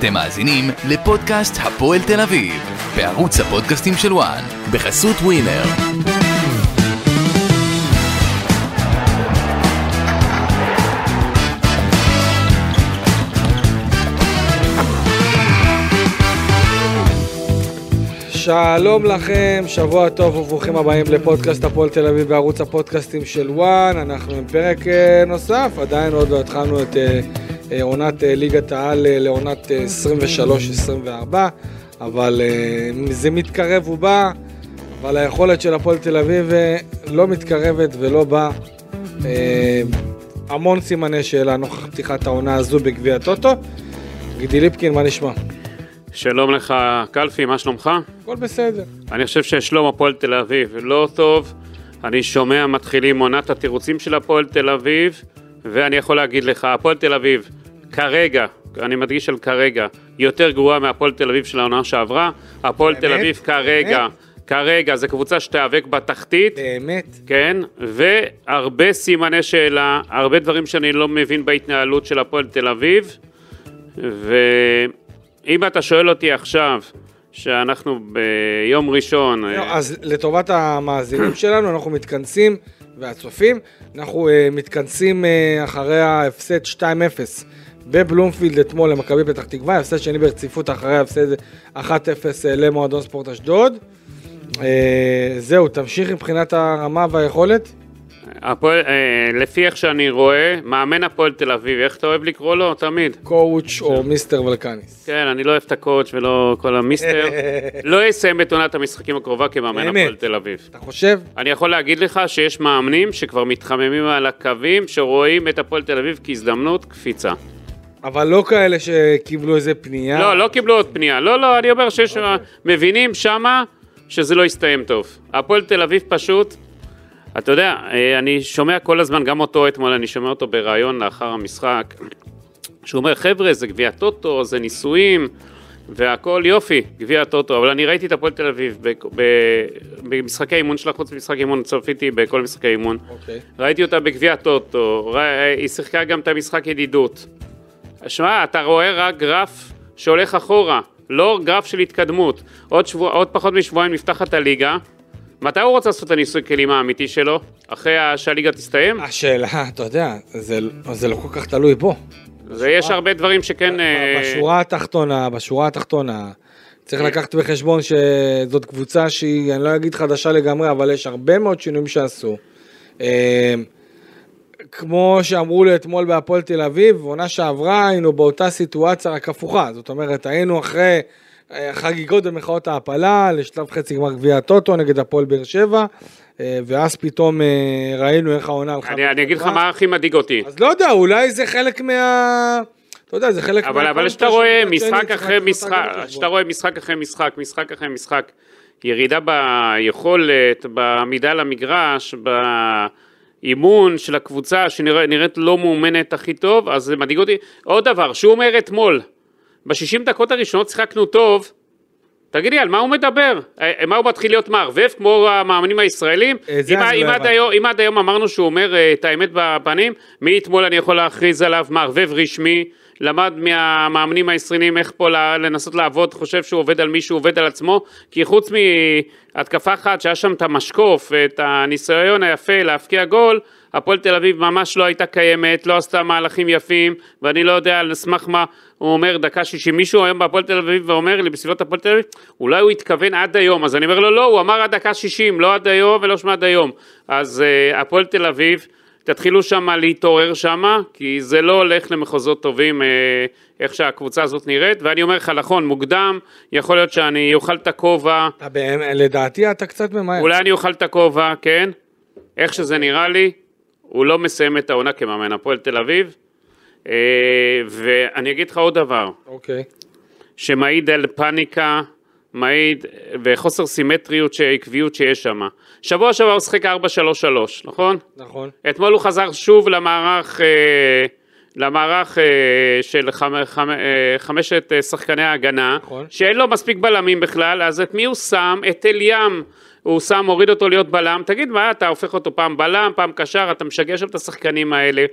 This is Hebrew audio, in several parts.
אתם מאזינים לפודקאסט הפועל תל אביב, בערוץ הפודקאסטים של וואן, בחסות ווינר. שלום לכם, שבוע טוב וברוכים הבאים לפודקאסט הפועל תל אביב בערוץ הפודקאסטים של וואן, אנחנו עם פרק אה, נוסף, עדיין עוד לא התחלנו את אה, עונת ליגת העל לעונת 23-24, אבל זה מתקרב ובא, אבל היכולת של הפועל תל אביב לא מתקרבת ולא באה. המון סימני שאלה נוכח פתיחת העונה הזו בגביע הטוטו. גידי ליפקין, מה נשמע? שלום לך, קלפי, מה שלומך? הכל בסדר. אני חושב ששלום הפועל תל אביב לא טוב. אני שומע מתחילים עונת התירוצים של הפועל תל אביב, ואני יכול להגיד לך, הפועל תל אביב, כרגע, אני מדגיש על כרגע, יותר גרועה מהפועל תל אביב של העונה שעברה. הפועל תל אביב כרגע, באמת? כרגע זו קבוצה שתיאבק בתחתית. באמת. כן, והרבה סימני שאלה, הרבה דברים שאני לא מבין בהתנהלות של הפועל תל אביב, ו... אם אתה שואל אותי עכשיו, שאנחנו ביום ראשון... לא, אה, אז לטובת המאזינים שלנו, אנחנו מתכנסים, והצופים, אנחנו אה, מתכנסים אה, אחרי ההפסד 2-0 בבלומפילד אתמול למכבי פתח תקווה, הפסד שני ברציפות אחרי ההפסד 1-0 למועדון ספורט אשדוד. אה, זהו, תמשיך מבחינת הרמה והיכולת. הפועל, אה, לפי איך שאני רואה, מאמן הפועל תל אביב, איך אתה אוהב לקרוא לו? תמיד. coach או mister ולקניס. כן, אני לא אוהב את ה coach ולא כל ה mister. לא יסיים את עונת המשחקים הקרובה כמאמן הפועל תל אביב. אתה חושב? אני יכול להגיד לך שיש מאמנים שכבר מתחממים על הקווים, שרואים את הפועל תל אביב כהזדמנות קפיצה. אבל לא כאלה שקיבלו איזה פנייה. לא, לא קיבלו עוד פנייה. לא, לא, אני אומר שיש, okay. אוקיי. מבינים שמה שזה לא יסתיים טוב. הפועל תל אביב פשוט אתה יודע, אה, אני שומע כל הזמן, גם אותו אתמול, אני שומע אותו בריאיון לאחר המשחק, שהוא אומר, חבר'ה, זה גביע טוטו, זה ניסויים, והכל יופי, גביע טוטו, אבל אני ראיתי את הפועל תל אביב במשחקי אימון שלה, חוץ ממשחק אימון, צפיתי בכל משחקי אימון. Okay. אוקיי. ראיתי אותה בגביע טוטו, היא שיחקה גם את המשחק ידידות. שמע, אתה רואה רק גרף שהולך אחורה, לא גרף של התקדמות. עוד, שבוע, עוד פחות משבועיים נפתחת הליגה, מתי הוא רוצה לעשות את הניסוי כלים האמיתי שלו? אחרי שהליגה תסתיים? השאלה, אתה יודע, זה, זה לא כל כך תלוי בו. ויש הרבה דברים שכן... אה, בשורה התחתונה, בשורה התחתונה, צריך לקחת בחשבון שזאת קבוצה שהיא, אני לא אגיד חדשה לגמרי, אבל יש הרבה מאוד שינויים שעשו. אה, כמו שאמרו לי אתמול בהפועל תל אביב, עונה שעברה היינו באותה סיטואציה רק הפוכה. זאת אומרת, היינו אחרי חגיגות במחאות ההעפלה לשלב חצי גמר גביע הטוטו נגד הפועל באר שבע, אה, ואז פתאום אה, ראינו איך העונה הלכה. אני, אני אגיד לך מה הכי מדאיג אותי. אז לא יודע, אולי זה חלק מה... אתה יודע, זה חלק אבל, אבל כשאתה רואה משחק אחרי משחק, כשאתה רואה משחק אחרי משחק, משחק אחרי משחק, ירידה ביכולת, בעמידה למגרש, באימון של הקבוצה שנראית לא מאומנת הכי טוב, אז זה מדאיג אותי. עוד דבר, שהוא אומר אתמול, בשישים דקות הראשונות שיחקנו טוב, תגידי, על מה הוא מדבר? אה, מה הוא מתחיל להיות מערבב כמו המאמנים הישראלים? אה, אם, אם, לא עד היום, אם עד היום אמרנו שהוא אומר אה, את האמת בפנים, מאתמול אני יכול להכריז עליו מערבב רשמי, למד מהמאמנים הישראלים איך פה לנסות לעבוד, חושב שהוא עובד על מישהו, עובד על עצמו, כי חוץ מהתקפה אחת שהיה שם את המשקוף ואת הניסיון היפה להבקיע גול, הפועל תל אביב ממש לא הייתה קיימת, לא עשתה מהלכים יפים, ואני לא יודע על סמך מה הוא אומר דקה שישים, מישהו היום בהפועל תל אביב ואומר לי בסביבות הפועל תל אביב, אולי הוא התכוון עד היום, אז אני אומר לו לא, הוא אמר עד דקה שישים, לא עד היום ולא שמע עד היום, אז uh, הפועל תל אביב, תתחילו שם להתעורר שם, כי זה לא הולך למחוזות טובים uh, איך שהקבוצה הזאת נראית, ואני אומר לך, נכון, מוקדם, יכול להיות שאני אוכל את הכובע. לדעתי אתה קצת ממהר. אולי אני אוכל את הכובע, כן, איך שזה נראה לי, הוא לא מסיים את העונה כמאמן הפועל תל אביב. אה, ואני אגיד לך עוד דבר. אוקיי. שמעיד על פאניקה, מעיד, וחוסר סימטריות, עקביות שיש שם. שבוע שעבר הוא שיחק 4-3-3, נכון? נכון. אתמול הוא חזר שוב למערך, אה, למערך אה, של חמ, חמ, חמשת שחקני ההגנה, נכון. שאין לו מספיק בלמים בכלל, אז את מי הוא שם? את אל ים. הוא שם, מוריד אותו להיות בלם, תגיד מה, אתה הופך אותו פעם בלם, פעם קשר, אתה משגע שם את השחקנים האלה,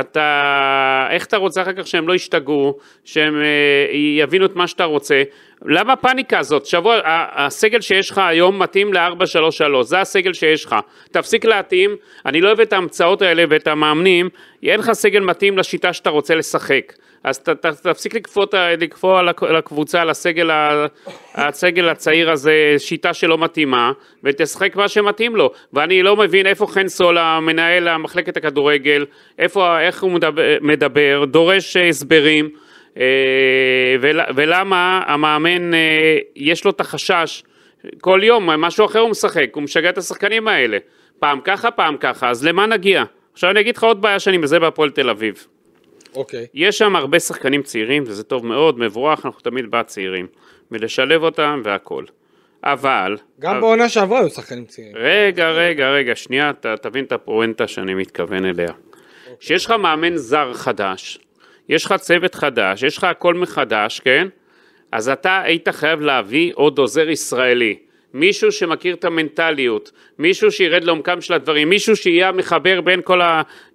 אתה, איך אתה רוצה אחר כך שהם לא ישתגעו, שהם אה, יבינו את מה שאתה רוצה, למה הפאניקה הזאת? שבוע, הסגל שיש לך היום מתאים ל-4-3-3, זה הסגל שיש לך. תפסיק להתאים, אני לא אוהב את ההמצאות האלה ואת המאמנים, אין לך סגל מתאים לשיטה שאתה רוצה לשחק. אז ת, ת, תפסיק לקפוא על הקבוצה, על הסגל, הסגל הצעיר הזה, שיטה שלא מתאימה, ותשחק מה שמתאים לו. ואני לא מבין איפה חן סול, המנהל המחלקת הכדורגל, איפה, איך הוא מדבר, מדבר דורש הסברים. אה, ולמה המאמן אה, יש לו את החשש, כל יום משהו אחר הוא משחק, הוא משגע את השחקנים האלה, פעם ככה, פעם ככה, אז למה נגיע? עכשיו אני אגיד לך עוד בעיה שאני מזהה בהפועל תל אביב. אוקיי. Okay. יש שם הרבה שחקנים צעירים, וזה טוב מאוד, מבורך, אנחנו תמיד בעד צעירים, ולשלב אותם והכל. אבל... גם אבל... בעונה שעברה היו שחקנים צעירים. רגע, רגע, רגע, שנייה, ת, תבין את הפואנטה שאני מתכוון אליה. כשיש okay. לך מאמן זר חדש, יש לך צוות חדש, יש לך הכל מחדש, כן? אז אתה היית חייב להביא עוד עוזר ישראלי. מישהו שמכיר את המנטליות, מישהו שירד לעומקם של הדברים, מישהו שיהיה המחבר בין כל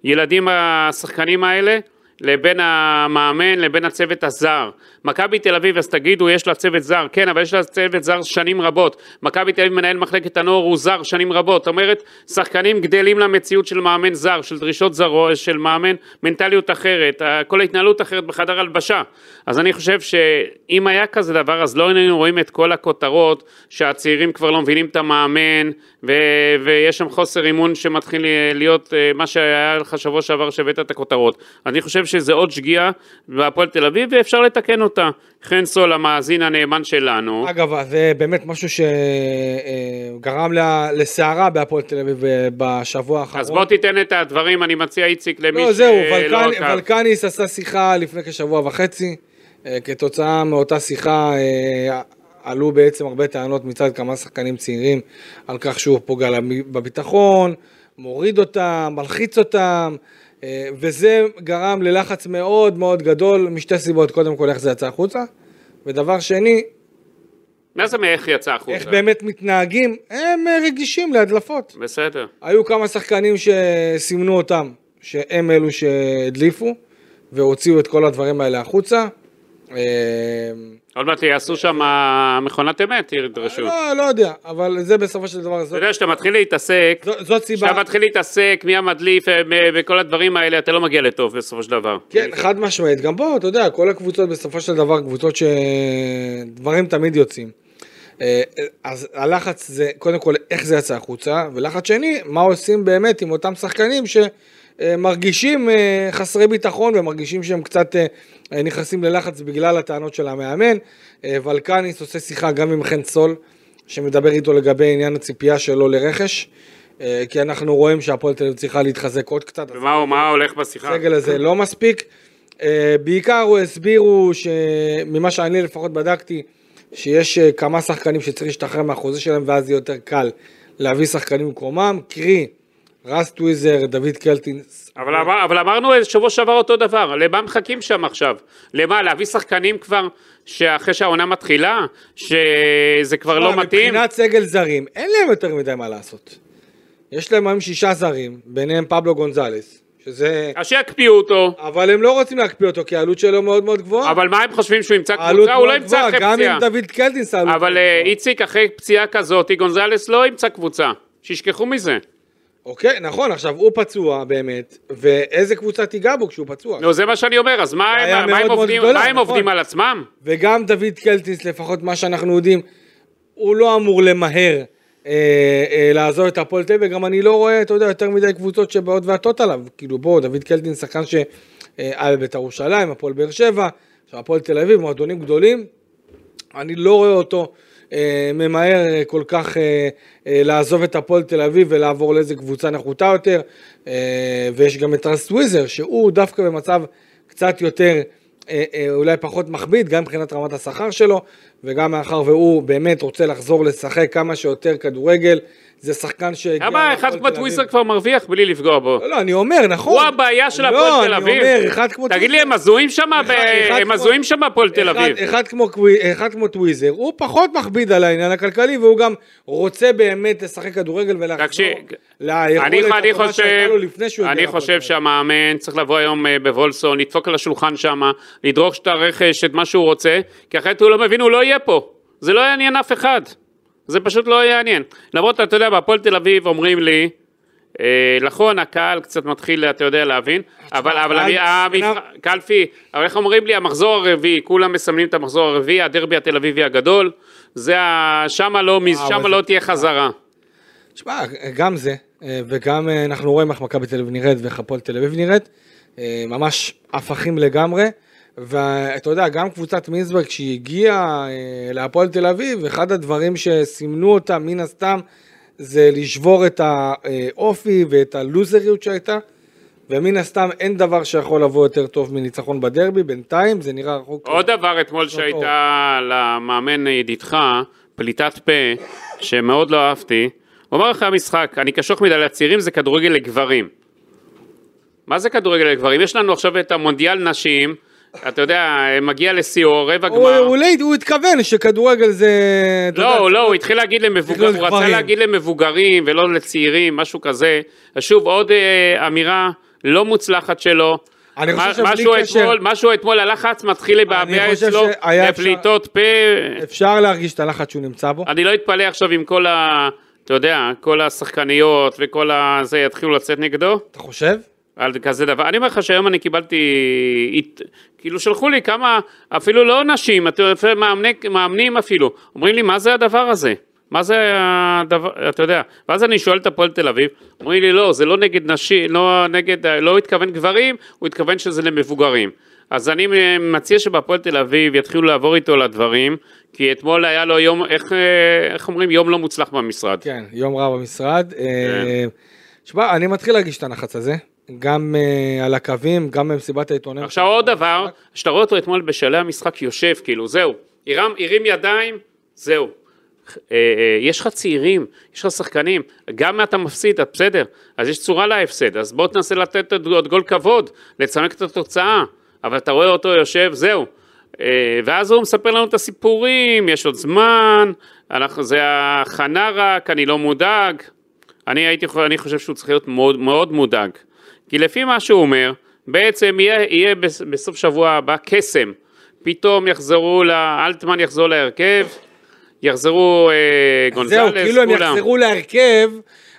הילדים השחקנים האלה לבין המאמן, לבין הצוות הזר. מכבי תל אביב, אז תגידו, יש לה צוות זר, כן, אבל יש לה צוות זר שנים רבות. מכבי תל אביב מנהל מחלקת הנוער הוא זר שנים רבות. זאת אומרת, שחקנים גדלים למציאות של מאמן זר, של דרישות זרות, של מאמן, מנטליות אחרת, כל ההתנהלות אחרת בחדר הלבשה. אז אני חושב שאם היה כזה דבר, אז לא היינו רואים את כל הכותרות שהצעירים כבר לא מבינים את המאמן, ו- ויש שם חוסר אימון שמתחיל להיות אה, מה שהיה לך שבוע שעבר שהבאת את הכותרות. אני חושב שזה עוד שגיאה בהפועל תל אביב ואפשר לתקן אותה. חן סול המאזין הנאמן שלנו. אגב, זה באמת משהו שגרם לסערה בהפועל תל אביב אה, בשבוע האחרון. אז בוא תיתן את הדברים, אני מציע איציק למי לא, זהו, ולקני, ולקניס עשה שיחה לפני כשבוע וחצי. אה, כתוצאה מאותה שיחה אה, עלו בעצם הרבה טענות מצד כמה שחקנים צעירים על כך שהוא פוגע בביטחון, מוריד אותם, מלחיץ אותם. אה, וזה גרם ללחץ מאוד מאוד גדול משתי סיבות, קודם כל איך זה יצא החוצה, ודבר שני... מה זה מאיך יצא החוצה? איך באמת מתנהגים, הם רגישים להדלפות. בסדר. היו כמה שחקנים שסימנו אותם, שהם אלו שהדליפו, והוציאו את כל הדברים האלה החוצה. עוד מעט יעשו שם מכונת אמת, ידרשו. לא, לא יודע, אבל זה בסופו של דבר... אתה יודע, שאתה מתחיל להתעסק, זאת סיבה... כשאתה מתחיל להתעסק, מי המדליף אה, וכל הדברים האלה, אתה לא מגיע לטוב בסופו של דבר. כן, חד משמעית. גם פה, אתה יודע, כל הקבוצות בסופו של דבר, קבוצות שדברים תמיד יוצאים. אה, אז הלחץ זה, קודם כל, איך זה יצא החוצה, ולחץ שני, מה עושים באמת עם אותם שחקנים שמרגישים אה, חסרי ביטחון ומרגישים שהם קצת נכנסים ללחץ בגלל הטענות של המאמן. אה, ולקניס עושה שיחה גם עם חן סול, שמדבר איתו לגבי עניין הציפייה שלו לרכש. אה, כי אנחנו רואים שהפועל תל אביב צריכה להתחזק עוד קצת. ומה מה הולך בשיחה? הסגל הזה לא מספיק. אה, בעיקר הוא הסבירו שממה שאני לפחות בדקתי, שיש כמה שחקנים שצריך להשתחרר מהחוזה שלהם ואז יהיה יותר קל להביא שחקנים במקומם, קרי רס טוויזר, דוד קלטינס. אבל, אמר, אבל אמרנו שבוע שעבר אותו דבר, למה מחכים שם עכשיו? למה, להביא שחקנים כבר שאחרי שהעונה מתחילה, שזה כבר לא מתאים? מבחינת סגל זרים, אין להם יותר מדי מה לעשות. יש להם היום שישה זרים, ביניהם פבלו גונזלס, שזה... אז שיקפיאו אותו. אבל הם לא רוצים להקפיא אותו, כי העלות שלו מאוד מאוד גבוהה. אבל מה הם חושבים שהוא ימצא קבוצה? הוא לא ימצא אחרי פציעה. גם עם דוד קלטינס העלות אבל אה, איציק, אחרי פציעה כזאת, גונזלס לא ימצא קבוצה. שישכחו מזה. אוקיי, נכון, עכשיו הוא פצוע באמת, ואיזה קבוצה תיגע בו כשהוא פצוע? נו, זה מה שאני אומר, אז מה הם, מה הם, עובדים, גדולה, מה הם נכון. עובדים על עצמם? וגם דוד קלטיס, לפחות מה שאנחנו יודעים, הוא לא אמור למהר אה, אה, לעזוב את הפועל תל וגם אני לא רואה, אתה יודע, יותר מדי קבוצות שבאות ועטות עליו. כאילו, בוא, דוד קלטינס שחקן שהיה אה, בבית"ר ירושלים, הפועל באר שבע, הפועל תל אביב, מועדונים גדולים, אני לא רואה אותו. אה, ממהר אה, כל כך אה, לעזוב את הפועל תל אביב ולעבור לאיזה קבוצה נחותה יותר, ויש גם את רס טוויזר, שהוא דווקא במצב קצת יותר, אולי פחות מכביד, גם מבחינת רמת השכר שלו, וגם מאחר והוא באמת רוצה לחזור לשחק כמה שיותר כדורגל, זה שחקן שהגיע... למה אחד כמו טוויסר כבר מרוויח בלי לפגוע בו? לא, לא, אני אומר, נכון. הוא הבעיה של לא, הפועל תל אביב. אני אומר, אחד כמו תגיד לי, הם הזויים שם? הם הזויים שם הפועל תל אביב. אחד כמו קווי- אחד כמו טוויזר, הוא פחות מכביד על העניין הכלכלי, והוא גם רוצה באמת לשחק כדורגל ולחזור ליכולת הטובה חושב, שהייתה לו לפני שהוא הגיע אני חושב. שהמאמן צריך לבוא היום אה, בוולסון, לדפוק על השולחן שם, לדרוש את הרכש, את מה שהוא רוצה, כי אחרת הוא לא מבין, הוא לא יהיה פה. זה לא יעניין אף אחד. זה פשוט לא יעניין. למרות, אתה יודע, בהפועל תל אביב אומרים לי, אה, נכון, הקהל קצת מתחיל, אתה יודע, להבין, אבל, המבחן, קלפי, אבל איך אומרים לי, המחזור הרביעי, כולם מסמנים את המחזור הרביעי, הדרבי התל אביבי הגדול, זה ה... שמה לא, שמה לא תהיה חזרה. תשמע, גם זה, אה, וגם אה, אנחנו רואים איך מכבי תל אביב נראית ואיך הפועל תל אביב נראית, אה, ממש הפכים לגמרי. ואתה יודע, גם קבוצת מינסברג, כשהיא הגיעה אה, להפועל תל אביב, אחד הדברים שסימנו אותה, מן הסתם, זה לשבור את האופי ואת הלוזריות שהייתה. ומן הסתם אין דבר שיכול לבוא יותר טוב מניצחון בדרבי, בינתיים זה נראה רחוק. עוד דבר אתמול שהייתה למאמן ידידך, פליטת פה, שמאוד לא אהבתי, הוא אמר אחרי המשחק, אני קשוח מדי לצעירים, זה כדורגל לגברים. מה זה כדורגל לגברים? יש לנו עכשיו את המונדיאל נשים, אתה יודע, מגיע לשיאו, רבע גמר. הוא, הוא, הוא התכוון שכדורגל זה... יודע, לא, לא, הוא התחיל להגיד למבוגרים, להיות הוא רצה. להגיד למבוגרים ולא לצעירים, משהו כזה. שוב, עוד אה, אמירה לא מוצלחת שלו. אני חושב שבלי קשר- משהו אתמול, הלחץ מתחיל לבעבע אצלו, לפליטות פה. אפשר להרגיש את הלחץ שהוא נמצא בו. אני לא אתפלא עכשיו אם כל ה... אתה יודע, כל השחקניות וכל הזה יתחילו לצאת נגדו, אתה חושב? על כזה דבר. אני אומר לך שהיום אני קיבלתי, כאילו שלחו לי כמה, אפילו לא נשים, מאמני, מאמנים אפילו, אומרים לי, מה זה הדבר הזה? מה זה הדבר, אתה יודע, ואז אני שואל את הפועל תל אביב, אומרים לי, לא, זה לא נגד נשים, לא נגד, לא התכוון גברים, הוא התכוון שזה למבוגרים. אז אני מציע שבהפועל תל אביב יתחילו לעבור איתו לדברים, כי אתמול היה לו יום, איך, איך אומרים, יום לא מוצלח במשרד. כן, יום רע במשרד. אה, שמע, אני מתחיל להרגיש את הלחץ הזה. גם אה, על הקווים, גם במסיבת העיתונאים. עכשיו עוד דבר, שאתה רואה אותו אתמול בשלהי המשחק יושב, כאילו, זהו, הרם, הרים ידיים, זהו. אה, אה, יש לך צעירים, יש לך שחקנים, גם אתה מפסיד, אז בסדר, אז יש צורה להפסד, אז בוא תנסה לתת עוד גול כבוד, לצמק את התוצאה, אבל אתה רואה אותו יושב, זהו. ואז הוא מספר לנו את הסיפורים, יש עוד זמן, אנחנו, זה הכנה רק, אני לא מודאג. אני הייתי, אני חושב שהוא צריך להיות מאוד, מאוד מודאג. כי לפי מה שהוא אומר, בעצם יהיה, יהיה בס- בסוף שבוע הבא קסם. פתאום יחזרו, לה- אלטמן יחזור להרכב, יחזרו אה, גונזלס, זהו, כאילו הם כולם. יחזרו להרכב,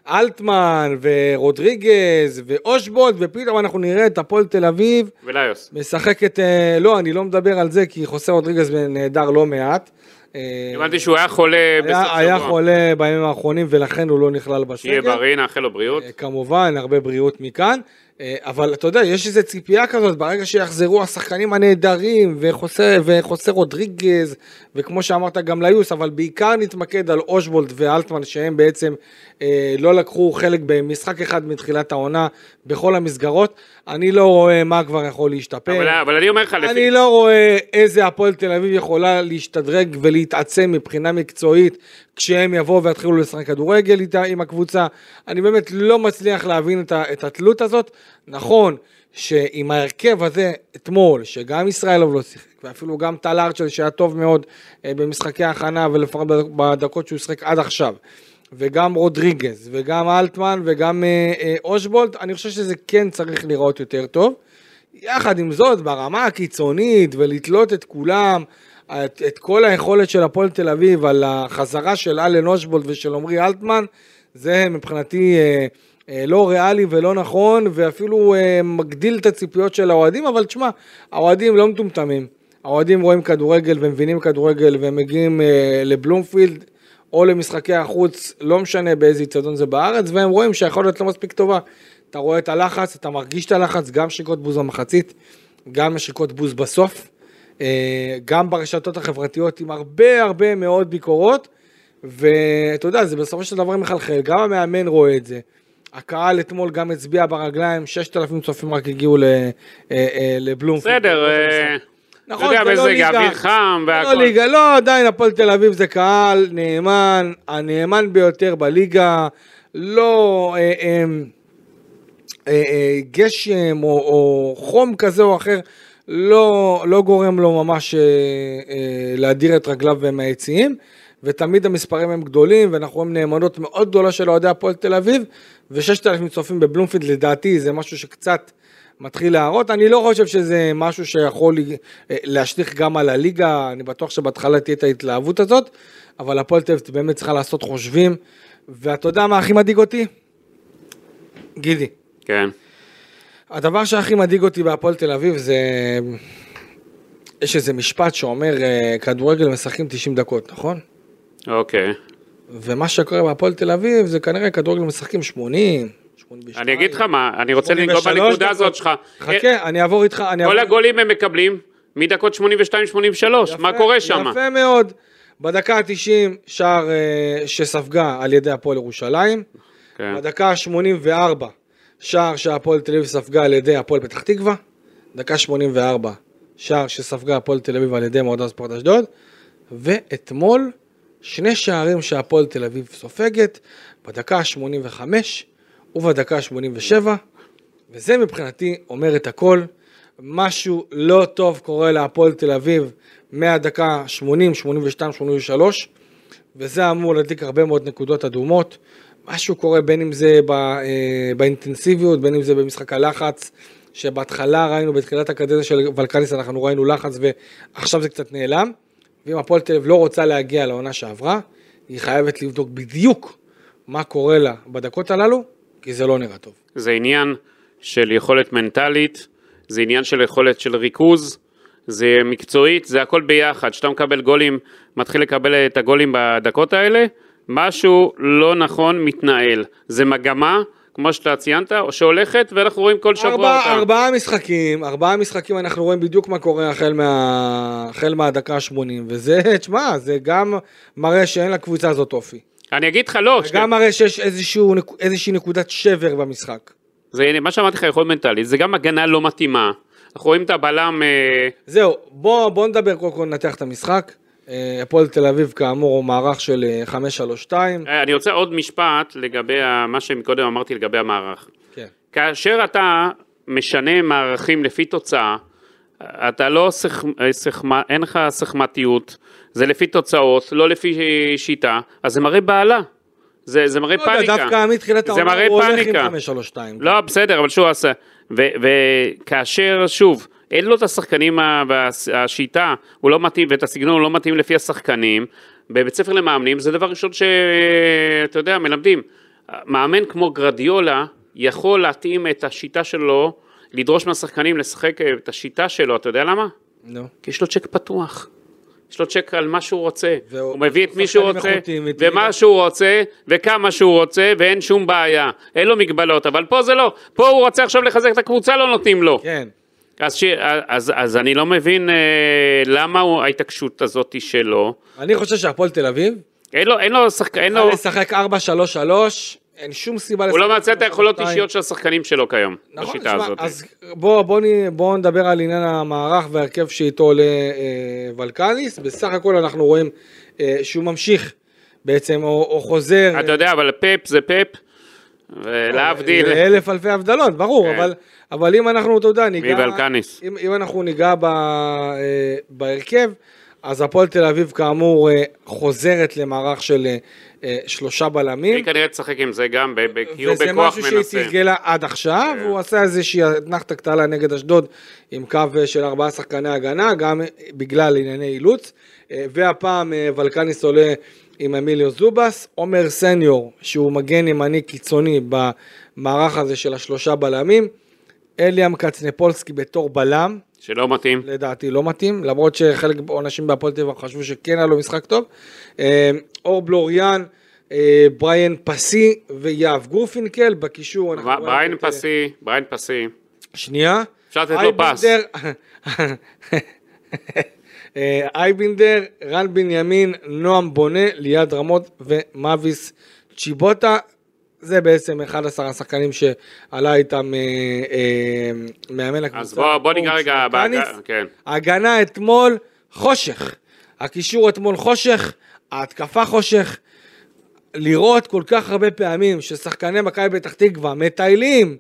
אלטמן ורודריגז ואושבולד, ופתאום אנחנו נראה את הפועל תל אביב וליוס. משחקת, אה, לא, אני לא מדבר על זה, כי חוסה רודריגז נהדר לא מעט. אה, הבנתי שהוא היה חולה בסוף שבוע. היה חולה בימים האחרונים ולכן הוא לא נכלל בסגל. שיהיה בריא, נאחל לו בריאות. אה, כמובן, הרבה בריאות מכאן. אה, אבל אתה יודע, יש איזו ציפייה כזאת, ברגע שיחזרו השחקנים הנהדרים, וחוסה, וחוסה רודריגז, וכמו שאמרת גם ליוס, אבל בעיקר נתמקד על אושבולד ואלטמן, שהם בעצם אה, לא לקחו חלק במשחק אחד מתחילת העונה בכל המסגרות. אני לא רואה מה כבר יכול להשתפר. אבל, אבל אני אומר לך, לפי... אני לא רואה איזה הפועל תל אביב יכולה להשתדרג ולהתעצם מבחינה מקצועית כשהם יבואו ויתחילו לשחק כדורגל איתה עם הקבוצה. אני באמת לא מצליח להבין את, ה, את התלות הזאת. נכון שעם ההרכב הזה אתמול, שגם ישראלוב לא שיחק, ואפילו גם טל ארצ'ל שהיה טוב מאוד אה, במשחקי ההכנה ולפחות בדקות שהוא שיחק עד עכשיו. וגם רודריגז, וגם אלטמן, וגם אה, אה, אושבולט, אני חושב שזה כן צריך לראות יותר טוב. יחד עם זאת, ברמה הקיצונית, ולתלות את כולם, את, את כל היכולת של הפועל תל אביב על החזרה של אלן אושבולט ושל עמרי אלטמן, זה מבחינתי אה, לא ריאלי ולא נכון, ואפילו אה, מגדיל את הציפיות של האוהדים, אבל תשמע, האוהדים לא מטומטמים. האוהדים רואים כדורגל ומבינים כדורגל והם מגיעים אה, לבלומפילד או למשחקי החוץ, לא משנה באיזה איצטדיון זה בארץ, והם רואים שהיכולת לא מספיק טובה. אתה רואה את הלחץ, אתה מרגיש את הלחץ, גם שריקות בוז במחצית, גם שריקות בוז בסוף, אה, גם ברשתות החברתיות עם הרבה הרבה מאוד ביקורות, ואתה יודע, זה בסופו של דבר מחלחל, גם המאמן רואה את זה. הקהל אתמול גם הצביע ברגליים, 6,000 צופים רק הגיעו אה, אה, לבלומפילד. בסדר, אה, נכון, אתה יודע, זה לא מזג ליגה. אוויר חם לא והכל. ליגה, לא, עדיין הפועל תל אביב זה קהל נאמן, הנאמן ביותר בליגה, לא אה, אה, אה, אה, גשם או, או חום כזה או אחר, לא, לא גורם לו ממש אה, אה, להדיר את רגליו מהיציעים, ותמיד המספרים הם גדולים, ואנחנו רואים נאמנות מאוד גדולה של אוהדי הפועל תל אביב, וששת אלפים צופים בבלומפילד, לדעתי זה משהו שקצת... מתחיל להראות, אני לא חושב שזה משהו שיכול אה, להשליך גם על הליגה, אני בטוח שבהתחלה תהיה את ההתלהבות הזאת, אבל הפועל תל אביב באמת צריכה לעשות חושבים, ואתה יודע מה הכי מדאיג אותי? גידי, כן. הדבר שהכי מדאיג אותי בהפועל תל אביב זה, יש איזה משפט שאומר, אה, כדורגל משחקים 90 דקות, נכון? אוקיי. ומה שקורה בהפועל תל אביב זה כנראה כדורגל משחקים 80, 82. אני אגיד לך מה, אני רוצה לנגוע 83 בנקודה. הזאת שלך. חכה, אני אעבור איתך, אני. כל הגולים הם מקבלים מדקות 82-83, מה קורה שם? יפה מאוד. בדקה ה-90 שער אה, שספגה על ידי הפועל ירושלים. כן. בדקה ה-84 שער שהפועל תל אביב ספגה על ידי הפועל פתח תקווה. דקה 84 שער שספגה הפועל תל אביב על ידי מועדון ספורט אשדוד. ואתמול שני שערים שהפועל תל אביב סופגת בדקה ה-85 ובדקה ה-87. וזה מבחינתי אומר את הכל. משהו לא טוב קורה להפועל תל אביב מהדקה 80, 82, 83, וזה אמור להדליק הרבה מאוד נקודות אדומות. משהו קורה בין אם זה ב, אה, באינטנסיביות, בין אם זה במשחק הלחץ, שבהתחלה ראינו בתחילת הקדנציה של ולקניס אנחנו ראינו לחץ ועכשיו זה קצת נעלם. ואם הפועל תל אביב לא רוצה להגיע לעונה שעברה, היא חייבת לבדוק בדיוק מה קורה לה בדקות הללו, כי זה לא נראה טוב. זה עניין של יכולת מנטלית, זה עניין של יכולת של ריכוז, זה מקצועית, זה הכל ביחד. כשאתה מקבל גולים, מתחיל לקבל את הגולים בדקות האלה, משהו לא נכון מתנהל. זה מגמה, כמו שאתה ציינת, או שהולכת, ואנחנו רואים כל שבוע ארבע, אותה. ארבעה משחקים, ארבעה משחקים אנחנו רואים בדיוק מה קורה החל, מה, החל מהדקה ה-80, וזה, תשמע, זה גם מראה שאין לקבוצה הזאת אופי. אני אגיד לך לא, זה גם מראה שיש איזשהו, איזושהי נקודת שבר במשחק. זה מה שאמרתי לך יכולת מנטלית, זה גם הגנה לא מתאימה. אנחנו רואים את הבלם, אה, זהו, בוא, בוא נדבר קודם כל ננתח את המשחק. אה, הפועל תל אביב כאמור הוא מערך של אה, 5-3-2. אה, אני רוצה עוד משפט לגבי מה שקודם אמרתי לגבי המערך. כן. כאשר אתה משנה מערכים לפי תוצאה, אתה לא, סכ... סכמ... אין לך סכמתיות, זה לפי תוצאות, לא לפי שיטה, אז זה מראה בעלה. זה, זה מראה לא פאניקה. דווקא מתחילת העונה הוא הולך. עם 5-3-2. לא, בסדר, אבל שהוא עשה. ו- וכאשר, שוב, אין לו את השחקנים, והשיטה, הוא לא מתאים, ואת הסגנון הוא לא מתאים לפי השחקנים, בבית ספר למאמנים, זה דבר ראשון שאתה יודע, מלמדים. מאמן כמו גרדיולה יכול להתאים את השיטה שלו, לדרוש מהשחקנים לשחק את השיטה שלו, אתה יודע למה? נו. כי יש לו צ'ק פתוח. יש לו צ'ק על מה שהוא רוצה, והוא- הוא מביא את מי שהוא רוצה, ומה. שהוא רוצה, וכמה שהוא רוצה, ואין שום בעיה. אין לו מגבלות, אבל פה זה לא. פה הוא רוצה עכשיו לחזק את הקבוצה, לא נותנים לו. כן. אז, ש... אז, אז אני לא מבין אה, למה הוא, ההתעקשות הזאת שלו. אני חושב שהפועל תל אביב, אין לו, אין לו שחק... אין לו, לשחק 4-3-3, אין שום סיבה הוא לא לשחק מנצל את היכולות 4-3-2. אישיות של השחקנים שלו כיום, נכון, בשיטה תשמע, הזאת. אז בואו בוא, בוא נדבר על עניין המערך וההרכב שאיתו עולה אה, ולקניס. בסך הכל אנחנו רואים אה, שהוא ממשיך בעצם, או, או חוזר. אתה יודע, אבל פפ זה פפ, ולהבדיל, אלף אלפי הבדלות, ברור, כן. אבל, אבל אם אנחנו, אתה יודע, ניגע... אם, אם אנחנו ניגע ב, אה, בהרכב, אז הפועל תל אביב כאמור אה, חוזרת למערך של אה, שלושה בלמים. היא כנראה תשחק עם זה גם, כי הוא וזה בכוח משהו שהיא מנסה. תרגלה עד עכשיו, כן. והוא עשה איזושהי אתנחתה קטנה נגד אשדוד עם קו של ארבעה שחקני הגנה, גם בגלל ענייני אילוץ, והפעם ולקניס עולה עם אמיליו זובס, עומר סניור, שהוא מגן ימני קיצוני במערך הזה של השלושה בלמים, אליאם קצנפולסקי בתור בלם, שלא מתאים. לדעתי לא מתאים, למרות שחלק אנשים בהפועל טבע חשבו שכן היה לו משחק טוב. אה, אור בלוריאן, אה, בריאן פסי ויהב גורפינקל בקישור. אנחנו בריין פסי, בריין פסי. שנייה. אפשר לתת לו פס. אייבינדר- אה, אייבינדר, רן בנימין, נועם בונה, ליעד רמות ומאביס צ'יבוטה. זה בעצם 11 השחקנים שעלה איתם אה, אה, מאמן הקבוצה. אז בוא, בוא ניגע רגע, בהגנה, כן. ההגנה אתמול, חושך. הקישור אתמול חושך, ההתקפה חושך. לראות כל כך הרבה פעמים ששחקני מכבי פתח תקווה מטיילים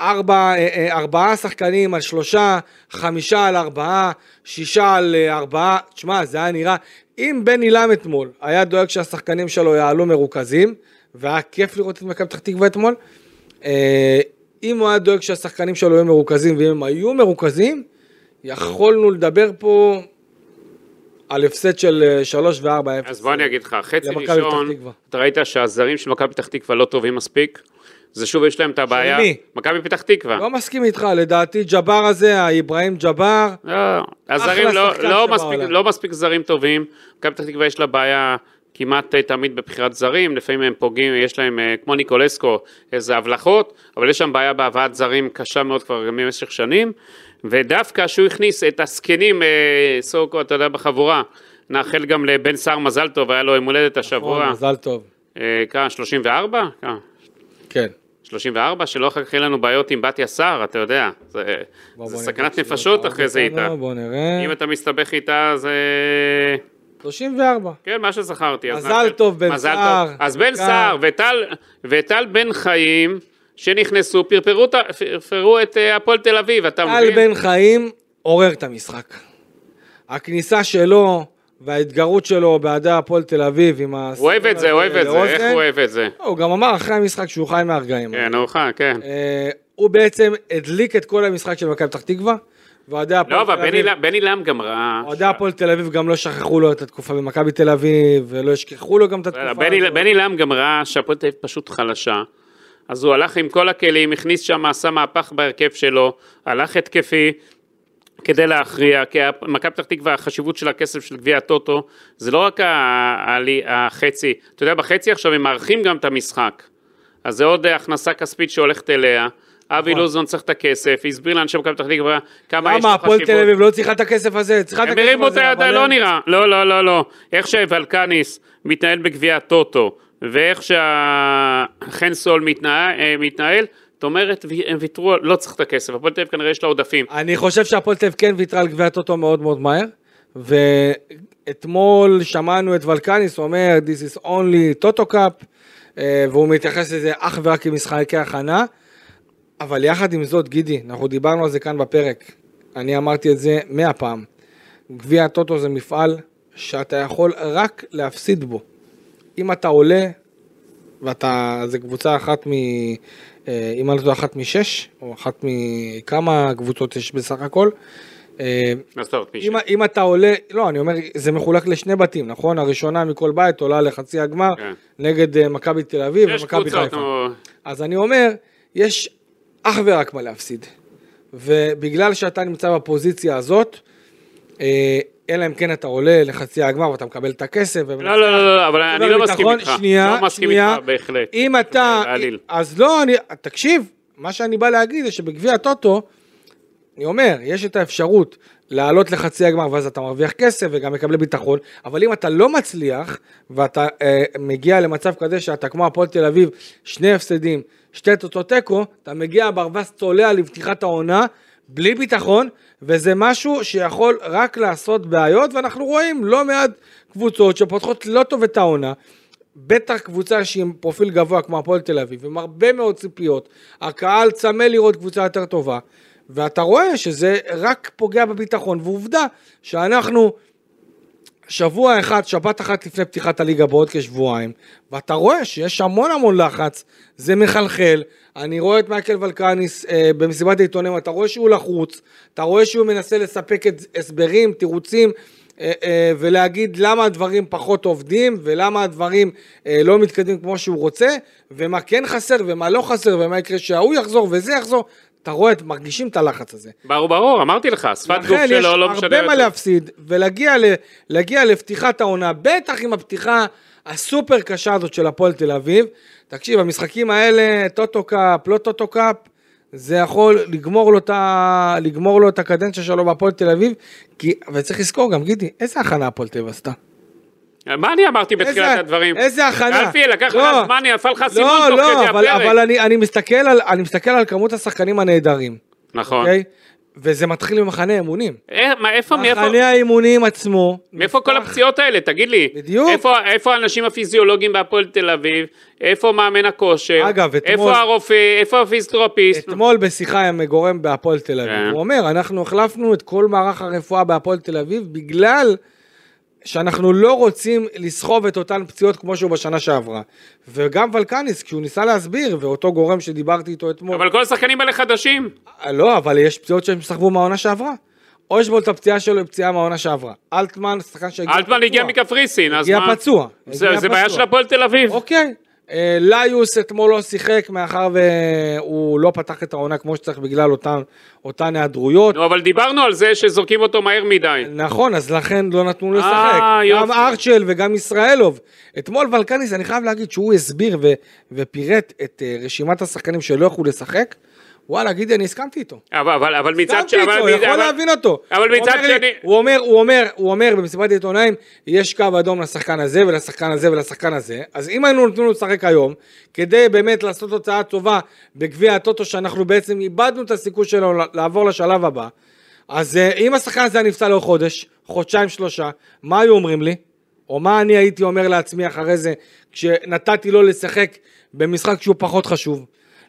ארבע, אה, אה, ארבעה שחקנים על שלושה, חמישה על ארבעה, שישה על אה, ארבעה, תשמע, זה היה נראה, אם בני לם אתמול היה דואג שהשחקנים שלו יעלו מרוכזים, והיה כיף לראות את מכבי פתח תקווה אתמול, אם הוא היה דואג שהשחקנים שלו יהיו מרוכזים, ואם הם היו מרוכזים, יכולנו לדבר פה על הפסד של 3 ו-4-0. אז בוא אני אגיד לך, חצי ראשון, אתה ראית שהזרים של מכבי פתח תקווה לא טובים מספיק? זה שוב יש להם את הבעיה. של מי? מכבי פתח תקווה. לא מסכים איתך, לדעתי ג'בר הזה, האיברהים ג'בר. לא, הזרים לא, לא, מספיק, לא מספיק זרים טובים. מכבי פתח תקווה יש לה בעיה כמעט תמיד בבחירת זרים, לפעמים הם פוגעים, יש להם, אה, כמו ניקולסקו, איזה הבלחות, אבל יש שם בעיה בהבאת זרים קשה מאוד כבר במשך שנים. ודווקא שהוא הכניס את הזקנים, אה, סוקו, אתה יודע, בחבורה, נאחל גם לבן סער מזל טוב, היה לו יום הולדת השבוע. נכון, מזל טוב. אה, כמה, 34? כן. 34, שלא אחר כך יהיה לנו בעיות עם בתיה סער, אתה יודע, זה, בוא, זה בוא סכנת נפשות אחרי זה איתה. בוא נראה. אם אתה מסתבך איתה, זה... 34. כן, מה שזכרתי. מזל טוב, בן סער. אז בן סער וטל בן חיים, שנכנסו, פרפרו את אה, הפועל תל אביב, אתה מבין? טל בן חיים עורר את המשחק. הכניסה שלו וההתגרות שלו באוהדי הפועל תל אביב עם ה... הוא אוהב את זה, אוהב את זה, איך הוא אוהב את זה? הוא גם אמר אחרי המשחק שהוא חי מהרגעים. כן, הוא חי, כן. אה, הוא בעצם הדליק את כל המשחק של מכבי פתח תקווה. ואוהדי הפועל לא, תל אביב... לא, אבל בני לם גם ראה... אוהדי הפועל תל אביב גם לא שכחו לו את התקופה במכבי תל אביב, ולא ישכחו לו גם את התקופה. בני לם גם ראה שהפועל תל אביב פשוט חלשה. אז הוא הלך עם כל הכלים, הכניס שם, עשה מהפך בהרכב שלו, הלך התקפי, כדי להכריע, כי מכבי פתח תקווה, החשיבות של הכסף של גביע הטוטו, זה לא רק החצי, אתה יודע, בחצי עכשיו הם מארחים גם את המשחק, אז זה עוד הכנסה כספית שהולכת אליה. אבי נכון. לוזון צריך את הכסף, הסביר לאנשי מכבי פתח תקווה כמה יש לו חשיבות. למה, הפועל תל אביב לא צריכה את הכסף הזה? צריכה את הכסף הזה. הם הרימו את היד, לא נראה. לא, לא, לא, לא. איך שוולקניס מתנהל בגביע הטוטו, ואיך שהחן סול מתנהל, אה, זאת אומרת, הם ויתרו, לא צריך את הכסף, הפועל תל אביב כנראה יש לה עודפים. אני חושב שהפועל תל אביב כן ויתרה על גביע הטוטו מאוד מאוד מהר, ואתמול שמענו את ולקניס אומר, This is only טוטו קאפ, אה, והוא מתייחס לזה אך ורק כמשחקי הכנה, אבל יחד עם זאת, גידי, אנחנו דיברנו על זה כאן בפרק, אני אמרתי את זה מאה פעם, גביע הטוטו זה מפעל שאתה יכול רק להפסיד בו. אם אתה עולה, ואתה, זה קבוצה אחת מ... אה, אם אני לא טועה, אחת משש, או אחת מכמה קבוצות יש בסך הכל. אה, אם, אם אתה עולה, לא, אני אומר, זה מחולק לשני בתים, נכון? הראשונה מכל בית עולה לחצי הגמר כן. נגד אה, מכבי תל אביב ומכבי חיפה. אז אני אומר, יש אך ורק מה להפסיד. ובגלל שאתה נמצא בפוזיציה הזאת, אלא אם כן אתה עולה לחצי הגמר ואתה מקבל את הכסף. לא, לא, לא, לא, אבל אני לא מסכים איתך. שנייה, לא מסכים איתך בהחלט. אם אתה, אז לא, אני, תקשיב, מה שאני בא להגיד זה שבגביע הטוטו, אני אומר, יש את האפשרות לעלות לחצי הגמר ואז אתה מרוויח כסף וגם מקבל ביטחון, אבל אם אתה לא מצליח ואתה אה, מגיע למצב כזה שאתה כמו הפועל תל אביב, שני הפסדים, שתי תוצאות תיקו, אתה מגיע ברווז צולע לפתיחת העונה, בלי ביטחון, וזה משהו שיכול רק לעשות בעיות, ואנחנו רואים לא מעט קבוצות שפותחות לא טוב את העונה. בטח קבוצה שהיא עם פרופיל גבוה כמו הפועל תל אביב, עם הרבה מאוד ציפיות, הקהל צמא לראות קבוצה יותר טובה, ואתה רואה שזה רק פוגע בביטחון, ועובדה שאנחנו שבוע אחד, שבת אחת לפני פתיחת הליגה בעוד כשבועיים, ואתה רואה שיש המון המון לחץ, זה מחלחל, אני רואה את מייקל ולקניס אה, במסיבת העיתונים, אתה רואה שהוא לחוץ, אתה רואה שהוא מנסה לספק את הסברים, תירוצים, אה, אה, ולהגיד למה הדברים פחות עובדים, ולמה הדברים אה, לא מתקדמים כמו שהוא רוצה, ומה כן חסר, ומה לא חסר, ומה יקרה שההוא יחזור וזה יחזור, אתה רואה, מרגישים את הלחץ הזה. ברור, ברור, אמרתי לך, שפת גוף שלו לא משנה. לכן יש הרבה מה להפסיד, ולהגיע לפתיחת העונה, בטח עם הפתיחה הסופר קשה הזאת של הפועל תל אביב. תקשיב, המשחקים האלה, טוטו קאפ, לא טוטו קאפ, זה יכול לגמור לו, את ה... לגמור לו את הקדנציה שלו בהפועל תל אביב, כי, וצריך לזכור גם, גידי, איזה הכנה הפועל תל אביב עשתה? מה אני אמרתי בתחילת הדברים? איזה הכנה. אלפי, לקח לא. לך זמן, נפל לך סימון לא, תוך לא, כדי אבל, הפרק. אבל אני, אני, מסתכל על, אני מסתכל על כמות השחקנים הנהדרים, נכון. אוקיי? וזה מתחיל ממחנה האימונים. אה, איפה, מאיפה? מחנה האימונים עצמו. מאיפה כל הפציעות האלה? תגיד לי. בדיוק. איפה, איפה האנשים הפיזיולוגיים בהפועל תל אביב? איפה מאמן הכושר? אגב, אתמול- איפה הרופא? איפה הפיזיותרפיסט? אתמול בשיחה עם גורם בהפועל תל אביב, כן. הוא אומר, אנחנו החלפנו את כל מערך הרפואה בהפועל תל אביב בגלל שאנחנו לא רוצים לסחוב את אותן פציעות כמו שהוא בשנה שעברה. וגם ולקניס, כשהוא ניסה להסביר, ואותו גורם שדיברתי איתו אתמול, אבל כל השחקנים האלה חדשים. לא, אבל יש פציעות שהם סחבו מהעונה שעברה. אושבולט הפציעה שלו היא פציעה מהעונה שעברה. אלטמן, שחקן שהגיע אלטמן פצוע. הגיע מקפריסין, אז הגיע מה? פצוע. זה הגיע זה בעיה פצוע. של הפועל תל אביב. אוקיי. אה, ליוס אתמול לא שיחק מאחר והוא לא פתח את העונה כמו שצריך בגלל אותן, אותן היעדרויות. נו, אבל דיברנו על זה שזורקים אותו מהר מדי. נכון, אז לכן לא נתנו לו אה, לשחק. גם. ארצ'ל וגם ישראלוב. אתמול ולקניס, אני חייב להגיד שהוא הסביר ו- ופירט את אה, רשימת השחקנים שלא יכלו לשחק. וואלה, גידי, אני הסכמתי איתו. אבל, אבל, אבל מצד הסכמתי ש... אבל- איתו, יכול אבל- להבין אותו. אבל מצד שני- הוא אומר, הוא אומר, הוא אומר במסיבת עיתונאים, יש קו אדום לשחקן הזה ולשחקן הזה ולשחקן הזה, אז אם היינו נותנים לו לשחק היום, כדי באמת לעשות תוצאה טובה בגביע הטוטו, שאנחנו בעצם איבדנו את הסיכוי שלו לעבור לשלב הבא, אז אה, אם השחקן הזה היה נפצע לו חודש, חודשיים, שלושה, מה היו אומרים לי? או מה אני הייתי אומר לעצמי אחרי זה, כשנתתי לו לשחק במשחק שהוא פחות חשוב?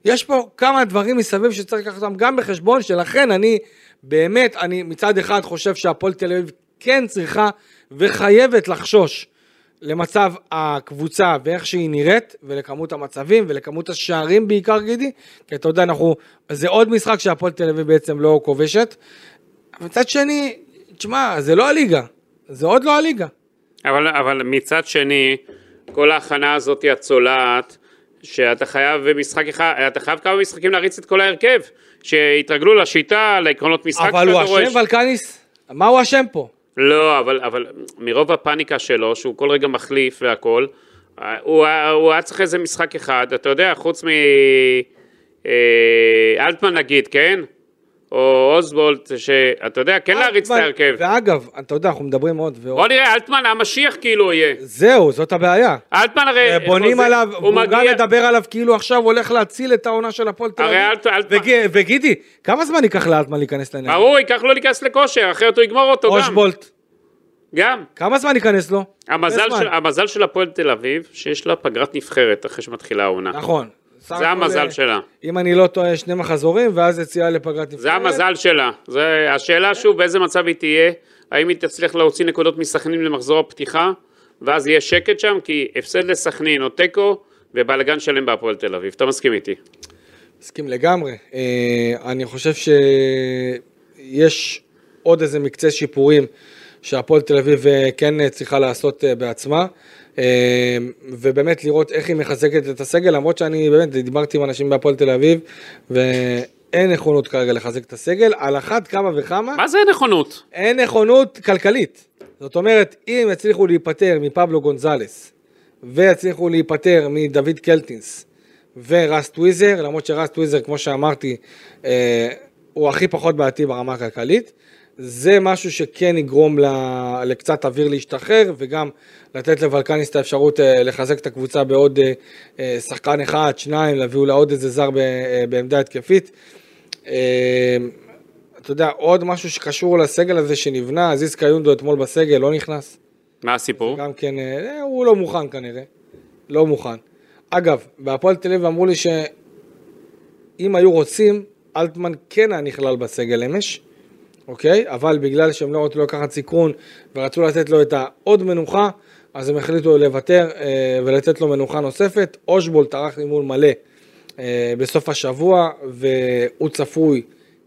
יש פה כמה דברים מסביב שצריך לקחת אותם גם בחשבון, שלכן אני באמת, אני מצד אחד חושב שהפועל תל אביב כן צריכה וחייבת לחשוש למצב הקבוצה ואיך שהיא נראית, ולכמות המצבים ולכמות השערים בעיקר גידי, כי אתה יודע, אנחנו, זה עוד משחק שהפועל תל אביב בעצם לא כובשת. מצד שני, תשמע, זה לא הליגה, זה עוד לא הליגה. אבל, אבל מצד שני, כל ההכנה הזאת הצולעת, שאתה חייב במשחק אחד, אתה חייב כמה משחקים להריץ את כל ההרכב, שיתרגלו לשיטה, לעקרונות משחק אבל הוא. אשם ולקניס? מה הוא אשם פה? לא, אבל, אבל מרוב הפאניקה שלו, שהוא כל רגע מחליף והכל, אה, הוא, הוא היה צריך איזה משחק אחד, אתה יודע, חוץ מ... אה, אלטמן נגיד, כן? או אוסבולט, שאתה יודע, כן להריץ את ההרכב. ואגב, אתה יודע, אנחנו מדברים עוד ועוד. בוא נראה, אלטמן המשיח כאילו יהיה. זהו, זאת הבעיה. אלטמן הרי... אה, בונים עליו, הוא גם. מדבר עליו כאילו עכשיו הוא הולך להציל את העונה של הפועל תל אביב. וגידי, כמה זמן ייקח לאלטמן להיכנס לעניין? ברור, ייקח לו להיכנס לכושר, אחרת הוא יגמור אותו גם. אושבולט, גם. כמה זמן ייכנס לו? המזל של. המזל של הפועל תל אביב, שיש לה פגרת נבחרת אחרי שמתחילה העונה. נכון. זה המזל שלה. אם אני לא טועה, שני מחזורים, ואז יציאה לפגרת נבחרת. זה המזל שלה. זה, השאלה שוב, באיזה מצב היא תהיה, האם היא תצליח להוציא נקודות מסכנין למחזור הפתיחה, ואז יהיה שקט שם, כי הפסד לסכנין או תיקו, ובלאגן שלם בהפועל תל אביב. אתה מסכים איתי? מסכים לגמרי. אה, אני חושב שיש עוד איזה מקצה שיפורים שהפועל תל אביב אה, כן אה, צריכה לעשות בעצמה. אה, ובאמת לראות איך היא מחזקת את הסגל, למרות שאני באמת דיברתי עם אנשים בהפועל תל אביב, ואין נכונות כרגע לחזק את הסגל, על אחת כמה וכמה, מה זה נכונות? אין נכונות כלכלית. זאת אומרת, אם יצליחו להיפטר מפבלו גונזלס, ויצליחו להיפטר מדוד קלטינס, ורס טוויזר, למרות שרס טוויזר, כמו שאמרתי, אה, הוא הכי פחות בעייתי ברמה הכלכלית. זה משהו שכן יגרום ל- לקצת אוויר להשתחרר, וגם לתת לוולקניס את האפשרות אה, לחזק את הקבוצה בעוד אה, אה, שחקן אחד, שניים, להביא אולי עוד איזה זר בעמדה התקפית. אתה יודע, עוד משהו שקשור לסגל הזה שנבנה, עזיז קיונדו אתמול בסגל, לא נכנס. מה הסיפור? גם כן, הוא לא מוכן כנראה. לא מוכן. אגב, בהפועל תל אביב אמרו לי שאם היו רוצים, אלטמן כן היה נכלל בסגל אמש, אוקיי? אבל בגלל שהם לא רצו לקחת סיכון ורצו לתת לו את העוד מנוחה, אז הם החליטו לוותר אה, ולתת לו מנוחה נוספת. אושבולט ערך אימון מלא אה, בסוף השבוע, והוא צפוי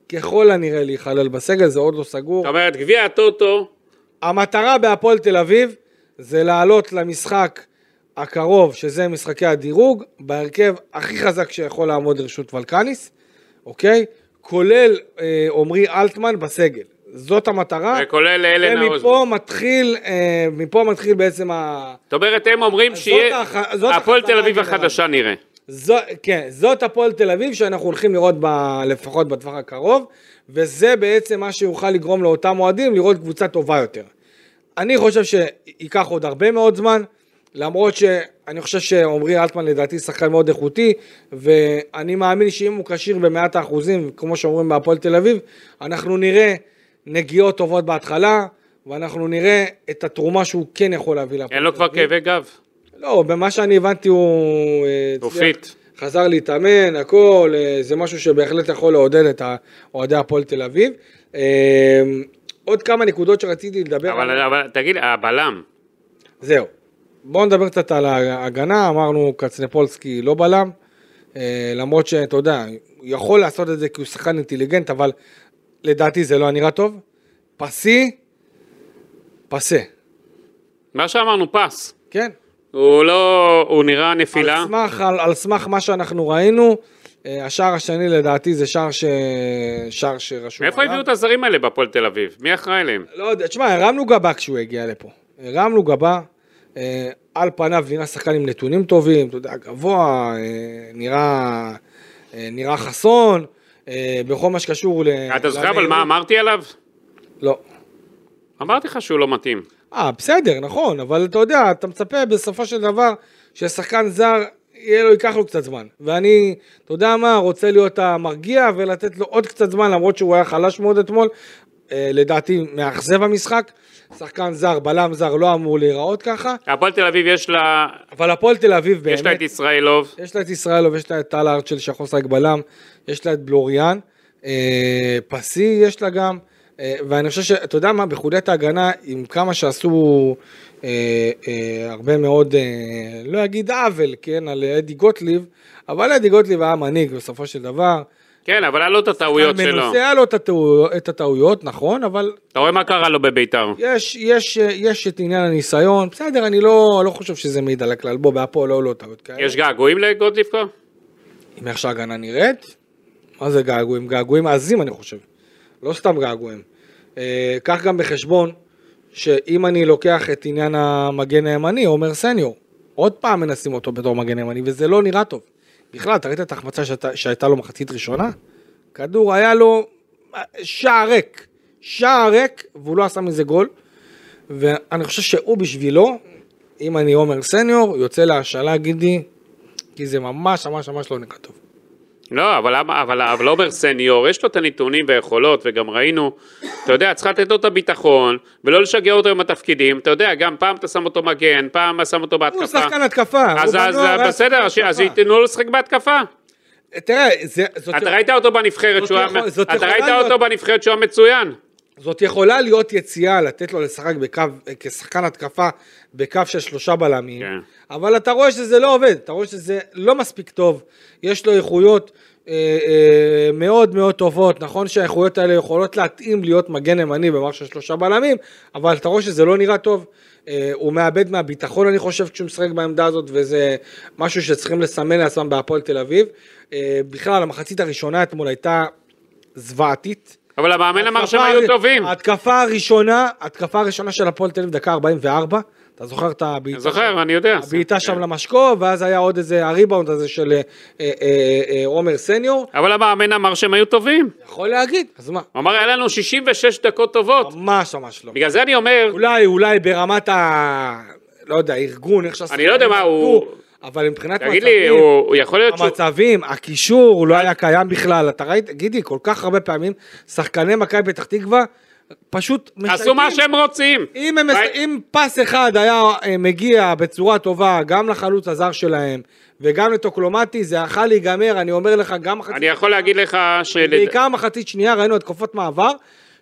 ככל הנראה להיכלל בסגל, זה עוד לא סגור. זאת אומרת, גביע הטוטו, המטרה בהפועל תל אביב זה לעלות למשחק הקרוב, שזה משחקי הדירוג, בהרכב הכי חזק שיכול לעמוד לרשות ולקניס, אוקיי? כולל אה, עמרי אלטמן בסגל. זאת המטרה. וכולל אלן האוזמן. ומפה מתחיל, אה, מפה מתחיל בעצם ה... זאת אומרת, הם אומרים שיהיה... הפועל תל אביב. החדשה נראה. זו, כן, זאת הפועל תל אביב שאנחנו הולכים לראות ב, לפחות בטווח הקרוב, וזה בעצם מה שיוכל לגרום לאותם אוהדים לראות קבוצה טובה יותר. אני חושב שייקח עוד הרבה מאוד זמן, למרות שאני חושב שעמרי אלטמן לדעתי שחקן מאוד איכותי, ואני מאמין שאם הוא כשיר במאת האחוזים, כמו שאומרים בהפועל תל אביב, אנחנו נראה נגיעות טובות בהתחלה, ואנחנו נראה את התרומה שהוא כן יכול להביא להפועל תל אביב. אין לו כבר כאבי גב. לא, במה שאני הבנתי הוא... אה, הוא fit. חזר להתאמן, הכל, אה, זה משהו שבהחלט יכול לעודד את אוהדי הפועל תל אביב. אה, עוד כמה נקודות שרציתי לדבר אבל, על... אבל תגיד, הבלם. זהו. בואו נדבר קצת על ההגנה, אמרנו קצנפולסקי לא בלם, למרות שאתה יודע, הוא יכול לעשות את זה כי הוא שחקן אינטליגנט, אבל לדעתי זה לא היה נראה טוב. פסי, פסה. מה שאמרנו, פס. כן. הוא לא, הוא נראה נפילה. על סמך, על, על סמך מה שאנחנו ראינו, אה, השער השני לדעתי זה שער, ש... שער שרשום מאיפה הביאו את הזרים האלה בהפועל תל אביב? מי אחראי להם? לא יודע, תשמע, הרמנו גבה כשהוא הגיע לפה. הרמנו גבה, אה, על פניו נראה שחקן עם נתונים טובים, אתה יודע, גבוה, אה, נראה, נראה חסון, בכל מה שקשור ל... אתה זוכר אבל מה אמרתי עליו? לא. אמרתי לך שהוא לא מתאים. אה, בסדר, נכון, אבל אתה יודע, אתה מצפה בסופו של דבר ששחקן זר, יהיה לו, ייקח לו קצת זמן. ואני, אתה יודע מה, רוצה להיות המרגיע ולתת לו עוד קצת זמן, למרות שהוא היה חלש מאוד אתמול. אה, לדעתי, מאכזב המשחק. שחקן זר, בלם זר, לא אמור להיראות ככה. הפועל תל אביב יש לה... אבל הפועל תל אביב באמת... יש לה את ישראלוב. יש לה את ישראלוב, יש לה את טל ארצ'ל שיכול לשחק בלם, יש לה את בלוריאן. אה, פסי יש לה גם. אה, ואני חושב שאתה יודע מה, בחוליית ההגנה, עם כמה שעשו אה, אה, הרבה מאוד, אה, לא אגיד עוול, כן, על אדי גוטליב, אבל אדי גוטליב היה מנהיג בסופו של דבר. כן, אבל היה לו את הטעויות שלו. מנוסה היה לו את, הטעו, את הטעויות, נכון, אבל... אתה רואה מה קרה לו בביתר. יש, יש, יש את עניין הניסיון, בסדר, אני לא, לא חושב שזה מעיד על הכלל, בוא, בהפועל לא, לא טעות כאלה. יש געגועים לגוטליב כבר? אם איך שההגנה נראית? מה זה געגועים? געגועים עזים, אני חושב. לא סתם געגועים. אה, קח גם בחשבון שאם אני לוקח את עניין המגן הימני, עומר סניור, עוד פעם מנסים אותו בתור מגן הימני, וזה לא נראה טוב. בכלל, אתה ראית את ההחמצה שהייתה, לו מחצית ראשונה? כדור היה לו שער ריק, שער ריק, והוא לא עשה מזה גול. ואני חושב שהוא בשבילו, אם אני עומר סניור, יוצא להשאלה גידי, כי זה ממש ממש ממש לא נקרא טוב. לא, אבל, אבל, אבל אובר סניור, יש לו את הנתונים והיכולות, וגם ראינו, אתה יודע, צריך לתת לו את הביטחון, ולא לשגע אותו עם התפקידים, אתה יודע, גם פעם אתה שם אותו מגן, פעם אתה שם אותו בהתקפה. הוא שחקן התקפה. אז, אז, אז בסדר, אז ייתנו לו לשחק בהתקפה. תראה, זה, זאת... אתה ראית אותו בנבחרת שהוא היה מצוין. זאת יכולה להיות יציאה לתת לו לשחק בקו, כשחקן התקפה בקו של שלושה בלמים, כן. אבל אתה רואה שזה לא עובד, אתה רואה שזה לא מספיק טוב, יש לו איכויות אה, אה, מאוד מאוד טובות, נכון שהאיכויות האלה יכולות להתאים להיות מגן ימני במערכת של שלושה בלמים, אבל אתה רואה שזה לא נראה טוב, אה, הוא מאבד מהביטחון אני חושב כשהוא משחק בעמדה הזאת, וזה משהו שצריכים לסמן לעצמם בהפועל תל אביב. אה, בכלל המחצית הראשונה אתמול הייתה זוועתית. אבל המאמן אמר שהם היו טובים. התקפה הראשונה, התקפה הראשונה של הפועל תל אביב דקה 44, אתה זוכר את הבעיטה? זוכר, אני יודע. הבעיטה שם למשקו, ואז היה עוד איזה הריבאונד הזה של אה, אה, אה, עומר סניור. אבל המאמן אמר שהם היו טובים. יכול להגיד, אז מה? הוא אמר, היה לנו 66 דקות טובות. ממש ממש לא. בגלל זה אני אומר... אולי, אולי ברמת ה... לא יודע, ארגון, איך שעשו... אני לא יודע מה הוא... אבל מבחינת תגיד מצבים, לי, הוא, הוא יכול להיות המצבים, שהוא... הקישור, הוא לא היה קיים בכלל. אתה ראית, גידי, כל כך הרבה פעמים, שחקני מכבי פתח תקווה, פשוט עשו מה שהם רוצים. אם, הם, אם פס אחד היה אה, מגיע בצורה טובה גם לחלוץ הזר שלהם וגם לטוקלומטי, זה יכול להיגמר, אני אומר לך, גם מחצית... אני יכול להגיד לך של... בעיקר מחצית שנייה, ראינו התקופות מעבר,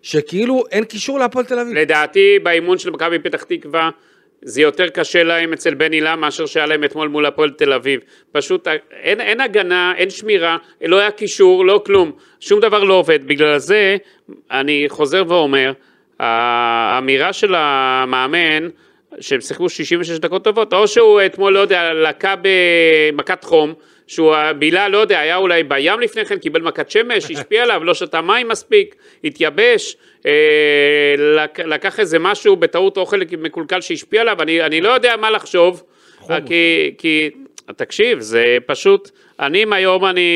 שכאילו אין קישור להפועל תל אביב. לדעתי, באימון של מכבי פתח תקווה, זה יותר קשה להם אצל בן הילה מאשר שהיה להם אתמול מול הפועל תל אביב. פשוט אין, אין הגנה, אין שמירה, לא היה קישור, לא כלום. שום דבר לא עובד. בגלל זה אני חוזר ואומר, האמירה של המאמן, שהם שיחקו 66 דקות טובות, או שהוא אתמול, לא יודע, לקה במכת חום, שהוא בילה, לא יודע, היה אולי בים לפני כן, קיבל מכת שמש, השפיע עליו, לא שתה מים מספיק, התייבש, אה, לקח איזה משהו בטעות אוכל מקולקל שהשפיע עליו, אני, אני לא יודע מה לחשוב, כי, כי תקשיב, זה פשוט, אני אם היום אני,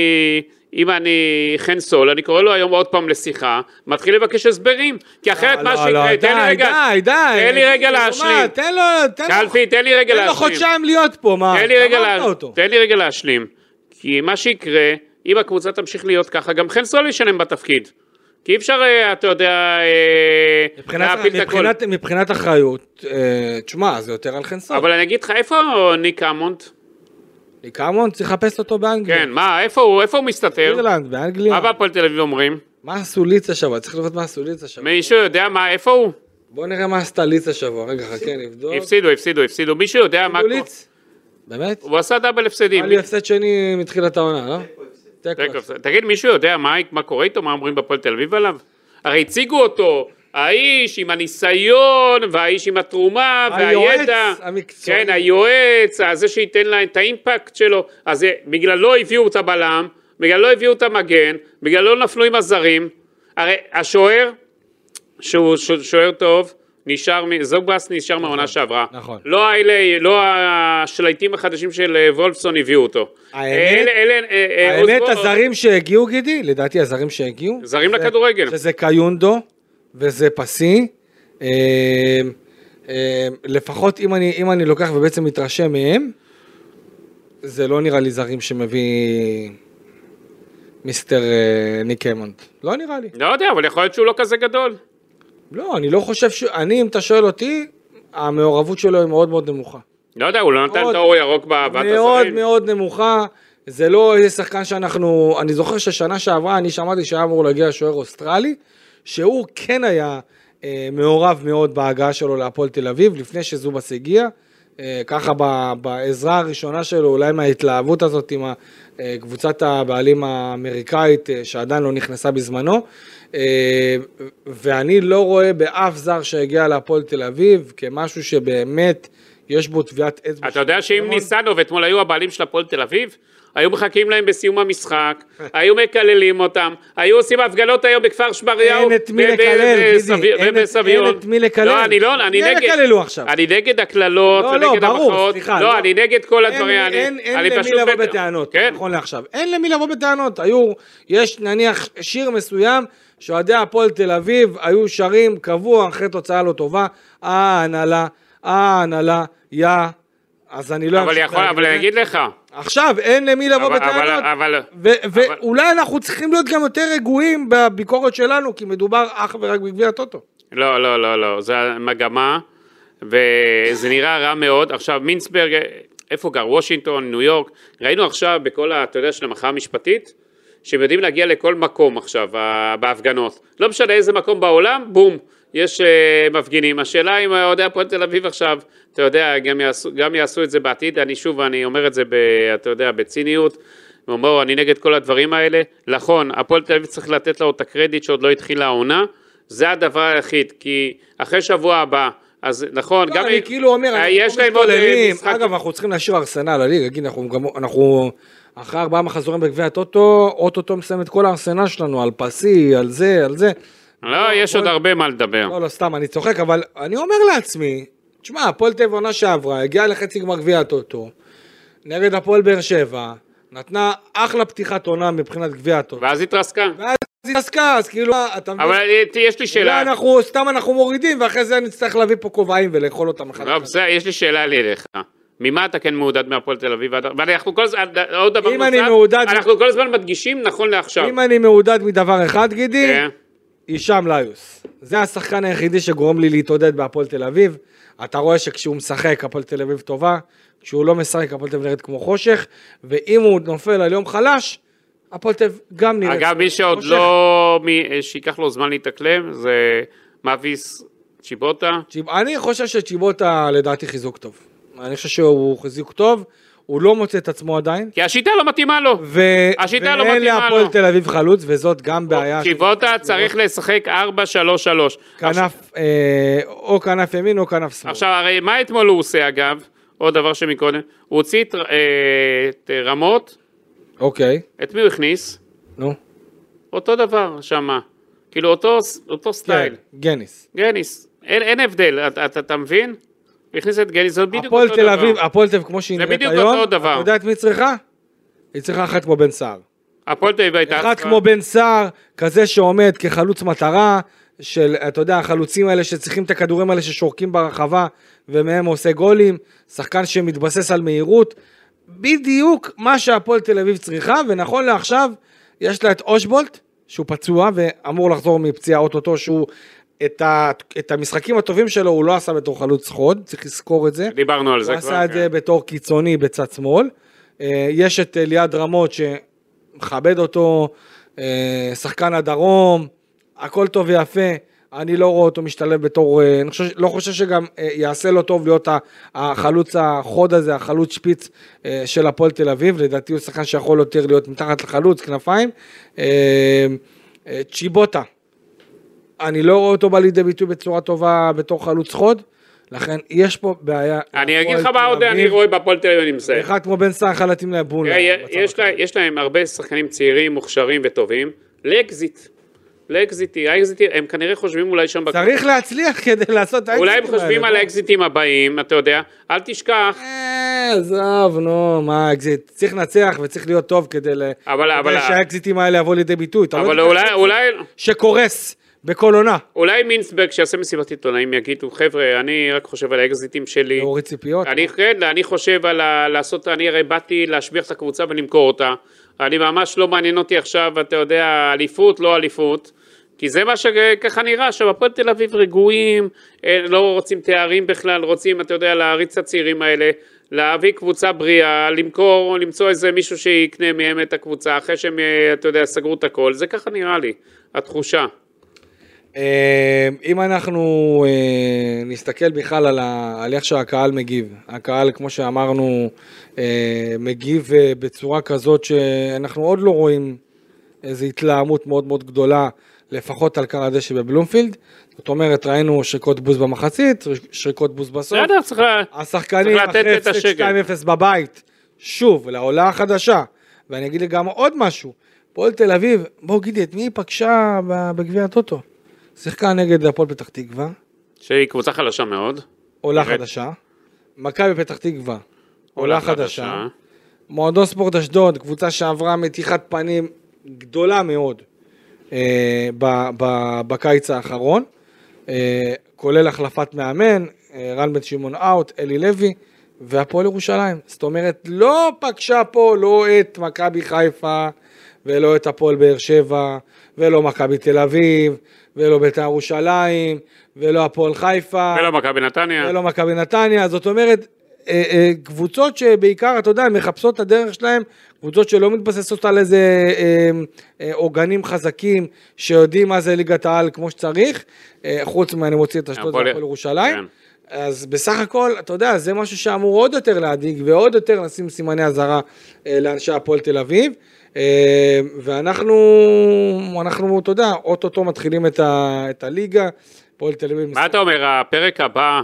אם אני חן סול, אני קורא לו היום עוד פעם לשיחה, מתחיל לבקש הסברים, כי אחרת לא, מה לא, שיקרה, לא, תן לי רגע, די, די. תן לי רגע להשלים, תן לו, תן לו, תן לי רגע תן לו להשלים, חודשיים להיות פה, מה? תן לי רגע להשלים, כי מה שיקרה, אם הקבוצה תמשיך להיות ככה, גם חן סול ישלם בתפקיד, כי אי אפשר, אה, אתה יודע, אה, מבחינת- להפיל את הכל. מבחינת- אחריות, אה, תשמע, זה יותר על חן סול. אבל אני אגיד לך, איפה ניק אמונט? ניקמון צריך לחפש אותו באנגליה. כן, מה, איפה הוא, איפה הוא מסתתר? אירלנד, באנגליה. מה בהפועל תל אביב אומרים? מה עשו ליץ השבוע? צריך לראות מה עשו ליץ השבוע. מישהו יודע מה, איפה הוא? בוא נראה מה עשתה ליץ השבוע. רגע, חכה, נבדוק. הפסידו, הפסידו, הפסידו. מישהו יודע מה... ליץ? באמת? הוא עשה דאבל הפסדים. היה לי הפסד שני מתחילת העונה, לא? תיקו. תיקו, הפסד. תגיד, מישהו יודע מה, מה קורה איתו? מה אומרים בהפועל תל אביב עליו? הרי הציגו אותו, האיש עם הניסיון, והאיש עם התרומה, היועץ והידע. המקצועי. כן, היועץ, זה שייתן לה את האימפקט שלו. אז בגללו הביאו את הבלם, בגללו הביאו את המגן, בגללו נפלו עם הזרים. הרי השוער, שהוא שוער טוב, נשאר, זוגבס נשאר מהעונה שעברה. נכון. לא האלה, לא השלייטים החדשים של אה, וולפסון הביאו אותו. האמת- אלה- אלה, אה, אה, האמת, אוסבו- הזרים שהגיעו, גידי, לדעתי הזרים שהגיעו. זרים זה- לכדורגל. שזה קיונדו, וזה פסי. אה, אה, לפחות אם אני, אם אני לוקח ובעצם מתרשם מהם, זה לא נראה לי זרים שמביא מיסטר ניק המונד. לא נראה לי. לא יודע, אבל יכול להיות שהוא לא כזה גדול. לא, אני לא חושב ש... אני, אם אתה שואל אותי, המעורבות שלו היא מאוד מאוד נמוכה. לא יודע, הוא לא נתן מאוד- את האור ירוק בהבאת מאוד הזרים. מאוד נמוכה. זה לא איזה שחקן שאנחנו... אני זוכר ששנה שעברה אני שמעתי שהיה אמור להגיע שוער אוסטרלי, שהוא כן היה אה, מעורב מאוד בהגעה שלו להפועל תל אביב, לפני שזובס הגיע. אה, ככה ב, בעזרה הראשונה שלו, אולי מההתלהבות הזאת עם אה, קבוצת הבעלים האמריקאית, אה, שעדיין לא נכנסה בזמנו. אה, ואני לא רואה באף זר שהגיע להפועל תל אביב כמשהו שבאמת יש בו טביעת אצבע. אתה יודע שאם. ניסנוב אתמול היו הבעלים של הפועל תל אביב, היו מחכים להם בסיום המשחק, היו מקללים אותם, היו עושים הפגנות היום בכפר שמריהו, אין את מי לקלל, גידי, אין את- מי לקלל. לא, אני לא, אני מי נגד, יקללו עכשיו? אני נגד הקללות, לא, לא, ונגד ברור, המחאות, לא, לא. אני נגד כל הדברים, אין, למי לבוא בטענות, כן, נכון לעכשיו. אין למי לבוא בטענות. היו, יש נניח שיר מסוים שאוהדי הפועל תל אביב היו שרים קבוע אחרי תוצאה לא טובה, אה ההנהלה, אה ההנהלה, יא. אז אני לא... אבל יכול, אבל אני. אגיד לך, עכשיו, אין למי לבוא אבל- בטענות. אבל- ואולי אנחנו צריכים להיות גם יותר רגועים בביקורת שלנו, כי מדובר אך ורק בגביע הטוטו. לא, לא, לא, לא, זה המגמה, וזה נראה רע מאוד. עכשיו, מינסברג, איפה גר? וושינגטון, ניו יורק, ראינו עכשיו בכל, אתה יודע, של המחאה המשפטית, שהם יודעים להגיע לכל מקום עכשיו, בהפגנות. לא משנה איזה מקום בעולם, בום, יש אה, מפגינים. השאלה אם אוהדי הפועל תל אביב עכשיו, אתה יודע, גם יעשו, גם יעשו את זה בעתיד, אני שוב, אני אומר את זה, ב, אתה יודע, בציניות. אומר, אני נגד כל הדברים האלה. נכון, הפועל תל אביב צריך לתת לו את הקרדיט שעוד לא התחילה העונה. זה הדבר היחיד, כי אחרי שבוע הבא, אז נכון, לא, גם... אני כאילו אומר, אה, יש להם עוד אה. משחק... אגב, אנחנו צריכים להשאיר ארסנל לליגה, גיד, אנחנו גם, אנחנו אחרי ארבעה מחזורים בגביע הטוטו, אוטוטו מסיים את כל הארסנל שלנו, על פסי, על זה, על זה. לא, יש עוד הרבה מה לדבר. לא, לא, סתם, אני צוחק, אבל אני אומר לעצמי, תשמע, הפועל תל אביב עונה שעברה, הגיעה לחצי גמר גביע הטוטו, נגד הפועל באר שבע, נתנה אחלה פתיחת עונה מבחינת גביע הטוטו. ואז התרסקה. ואז היא התעסקה, אז כאילו, אתה מבין? אבל אה, יש לי אולי שאלה, אנחנו, סתם אנחנו מורידים, ואחרי זה נצטרך להביא פה כובעים ולאכול אותם אחד לא, בסדר, יש לי שאלה לי אליך. ממה אתה כן מעודד מהפועל תל אביב? ואנחנו כל הזמן, עוד דבר נוסף, אנחנו כל הזמן מדגישים נכון לעכשיו. אם אני מעודד מדבר אחד, גידי, כן. הישאם ליוס. זה השחקן היחידי שגורם לי להתעודד בהפועל תל אביב. אתה רואה שכשהוא משחק, הפועל תל אביב טובה, כשהוא לא משחק, הפועל תל אביב נראית כמו חושך, ואם הוא נופל על יום חלש, הפועל תל אביב גם נראית אגב, מי שעוד חושך. לא, מי- שייקח לו זמן להתאקלם, זה מאביס צ'יבוטה. צ'יב- אני חושב שצ'יבוטה לדעתי חיזוק טוב. אני חושב שהוא חיזוק טוב, הוא לא מוצא את עצמו עדיין. כי השיטה לא מתאימה לו. ו... השיטה לא ואין מתאימה להפועל לו. תל אביב חלוץ, וזאת גם בעיה. של- צ'יבוטה צריך לשחק 4-3-3. כנף, אה, או כנף ימין או כנף שמאל. עכשיו, הרי מה אתמול הוא עושה אגב? עוד דבר שמקודם. הוא הוציא את, אה, את רמות, אוקיי, את מי הוא הכניס? נו. אותו דבר שמה. כאילו אותו, אותו סטייל. כן, גניס. גניס. אין, אין הבדל, אתה, אתה, אתה מבין? הכניס את זה בדיוק הפועל אותו תל דבר. אביב, הפועל תל אביב כמו שהיא זה נראית בדיוק היום, אותו דבר. אתה יודע את מי היא צריכה? היא צריכה אחת כמו בן סער. הפועל תל אביב הייתה... אחד כמו בן סער, כזה שעומד כחלוץ מטרה, של, אתה יודע, החלוצים האלה שצריכים את הכדורים האלה ששורקים ברחבה, ומהם עושה גולים, שחקן שמתבסס על מהירות, בדיוק מה שהפועל תל אביב צריכה, ונכון לעכשיו, יש לה את אושבולט, שהוא פצוע ואמור לחזור מפציעה אוטוטו, שהוא את, ה, את המשחקים הטובים שלו הוא לא עשה בתור חלוץ חוד, צריך לזכור את זה. דיברנו על זה כבר. הוא עשה את זה כן. בתור קיצוני בצד שמאל. אה, יש את ליעד רמות שמכבד אותו, אה, שחקן הדרום, הכל טוב ויפה. אני לא רואה אותו משתלב בתור, אה, אני חושב, לא חושב שגם יעשה לו טוב להיות החלוץ החוד הזה, החלוץ שפיץ של הפועל תל אביב, לדעתי הוא שחקן שיכול יותר להיות מתחת לחלוץ, כנפיים. צ'יבוטה, אני לא רואה אותו בא לידי ביטוי בצורה טובה בתור חלוץ חוד, לכן יש פה בעיה. אני אגיד לך מה עוד אני. רואה בהפועל תל אביב, אני מסיים. אחד כמו בן סער להתאים לבול. יש לה- יש להם הרבה שחקנים צעירים, מוכשרים וטובים, לאקזיט. לאקזיטי, האקזיטי, הם כנראה חושבים אולי שם... צריך להצליח כדי לעשות את אולי הם האקזיטים חושבים האלה, על לא? האקזיטים הבאים, אתה יודע, אל תשכח, אה, עזוב, נו, מה האקזיט? צריך לנצח וצריך להיות טוב כדי ל- אבל- אבל- שהאקזיטים האלה יבואו לידי ביטוי. לא אבל אולי, שקורס בכל עונה. אולי מינסברג שיעשה מסיבת עיתונאים יגידו, חבר'ה, אני רק חושב על האקזיטים שלי. להוריד ציפיות. אני, כן, אני חושב על ה, לעשות, אני הרי באתי להשביח את הקבוצה ולמכור אותה. אני ממש לא מעניין אותי עכשיו, אתה יודע, אליפות, לא אליפות. כי זה מה שככה נראה, עכשיו הפועל תל אביב רגועים, אה, לא רוצים תארים בכלל, רוצים, אתה יודע, להריץ את הצעירים האלה, להביא קבוצה בריאה, למכור, למצוא איזה מישהו שיקנה מהם את הקבוצה, אחרי שהם, אה, אתה יודע, סגרו את הכל, זה ככה נראה לי, התחושה. אה, אם אנחנו אה, נסתכל בכלל על, ה, על איך שהקהל מגיב, הקהל כמו שאמרנו אה, מגיב אה, בצורה כזאת שאנחנו עוד לא רואים איזו התלהמות מאוד מאוד גדולה לפחות על קר הדשא בבלומפילד, זאת אומרת ראינו שריקות בוז במחצית, שריקות בוז בסוף, בסדר, צריך. השחקנים לתת אחרי את הפסד השקט. 2-0 בבית, שוב, לעולה החדשה, ואני אגיד לי גם עוד משהו, הפועל תל אביב, בואו גידי, את מי היא פגשה בגביע הטוטו? שיחקה נגד הפועל פתח תקווה, שהיא קבוצה חלשה מאוד. עולה באמת. חדשה, מכבי פתח תקווה, עולה חדשה, מועדון ספורט אשדוד, קבוצה שעברה מתיחת פנים גדולה מאוד אה, ב, ב, בקיץ האחרון, אה, כולל החלפת מאמן, אה, רן בן שמעון אאוט, אלי לוי, והפועל ירושלים. זאת אומרת, לא פגשה פה לא את מכבי חיפה, ולא את הפועל באר שבע, ולא מכבי תל אביב, ולא בית"ר ירושלים, ולא הפועל חיפה. ולא מכבי נתניה. ולא מכבי נתניה, זאת אומרת, אה, אה, קבוצות שבעיקר, אתה יודע, מחפשות את הדרך שלהם, קבוצות שלא מתבססות על איזה אה, עוגנים חזקים, שיודעים מה זה ליגת העל כמו שצריך, חוץ מאני מוציא את אשדוד הפועל- והפועל ירושלים. כן. אז בסך הכל, אתה יודע, זה משהו שאמור עוד יותר להדאיג ועוד יותר לשים סימני אזהרה לאנשי הפועל תל אביב. אה, ואנחנו, אנחנו, אתה יודע, אוטוטו מתחילים את, ה, את הליגה. הפועל תל אביב מה אתה אומר, הפרק הבא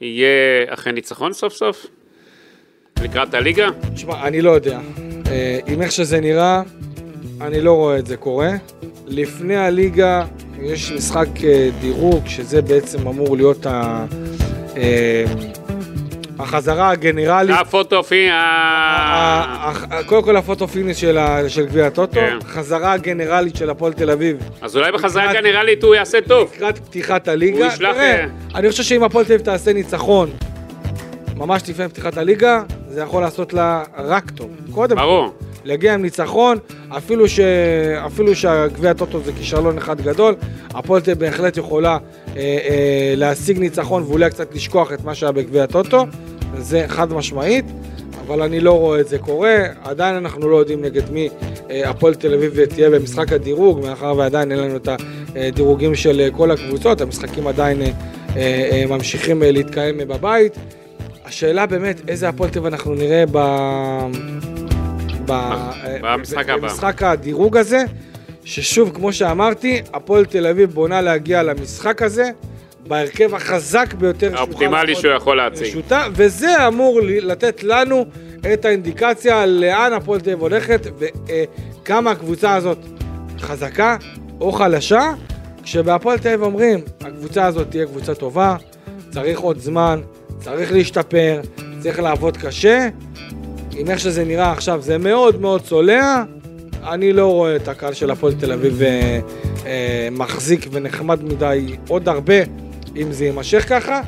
יהיה אחרי ניצחון סוף סוף? לקראת הליגה? תשמע, אני לא יודע. אה, עם איך שזה נראה, אני לא רואה את זה קורה. לפני הליגה יש משחק אה, דירוג, שזה בעצם אמור להיות ה... אה, החזרה הגנרלית. הפוטו פי... ה- ה- ה- קודם כל הפוטו פיניש של גביע הטוטו, כן. חזרה הגנרלית של הפועל תל אביב אז אולי בחזרה לקראת- גנרלית הוא יעשה טוב. לקראת פתיחת הליגה. הוא ישלח, תראה, אה, אני חושב שאם הפועל תל אביב תעשה ניצחון ממש לפני פתיחת הליגה, זה יכול לעשות לה רק טוב. קודם כל. ברור. להגיע עם ניצחון, אפילו, ש... אפילו שהגביע הטוטו זה כישלון אחד גדול, הפועל תל אביב בהחלט יכולה אה, אה, להשיג ניצחון ואולי קצת לשכוח את מה שהיה בגביע הטוטו, זה חד משמעית, אבל אני לא רואה את זה קורה, עדיין אנחנו לא יודעים נגד מי אה, הפועל תל אביב תהיה במשחק הדירוג, מאחר ועדיין אין לנו את הדירוגים של אה, כל הקבוצות, המשחקים עדיין אה, ממשיכים להתקיים בבית. השאלה באמת, איזה הפועל תל אביב אנחנו נראה ב... ב- במשחק הבא. במשחק הדירוג הזה, ששוב, כמו שאמרתי, הפועל תל אביב בונה להגיע למשחק הזה בהרכב החזק ביותר האופטימלי שהוא יכול להציג. וזה אמור לתת לנו את האינדיקציה לאן הפועל תל אביב הולכת וכמה הקבוצה הזאת חזקה או חלשה, כשבהפועל תל אביב אומרים, הקבוצה הזאת תהיה קבוצה טובה, צריך עוד זמן, צריך להשתפר, צריך לעבוד קשה. עם איך שזה נראה עכשיו זה מאוד מאוד צולע, אני לא רואה את הקהל של הפועל תל אביב אה, אה, מחזיק ונחמד מדי עוד הרבה, אם זה יימשך ככה.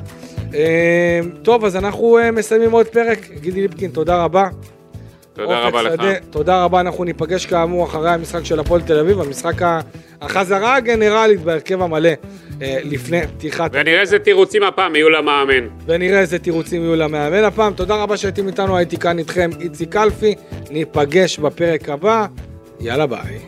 אה, טוב, אז אנחנו אה, מסיימים עוד פרק. גידי ליפקין, תודה רבה. תודה רבה לך. שדה, תודה רבה, אנחנו ניפגש כאמור אחרי המשחק של הפועל תל אביב, המשחק החזרה הגנרלית בהרכב המלא אה, לפני פתיחת... ונראה איזה תירוצים הפעם יהיו למאמן. ונראה איזה תירוצים יהיו למאמן הפעם. תודה רבה שהייתם איתנו, הייתי כאן איתכם, איציק קלפי. ניפגש בפרק הבא, יאללה ביי.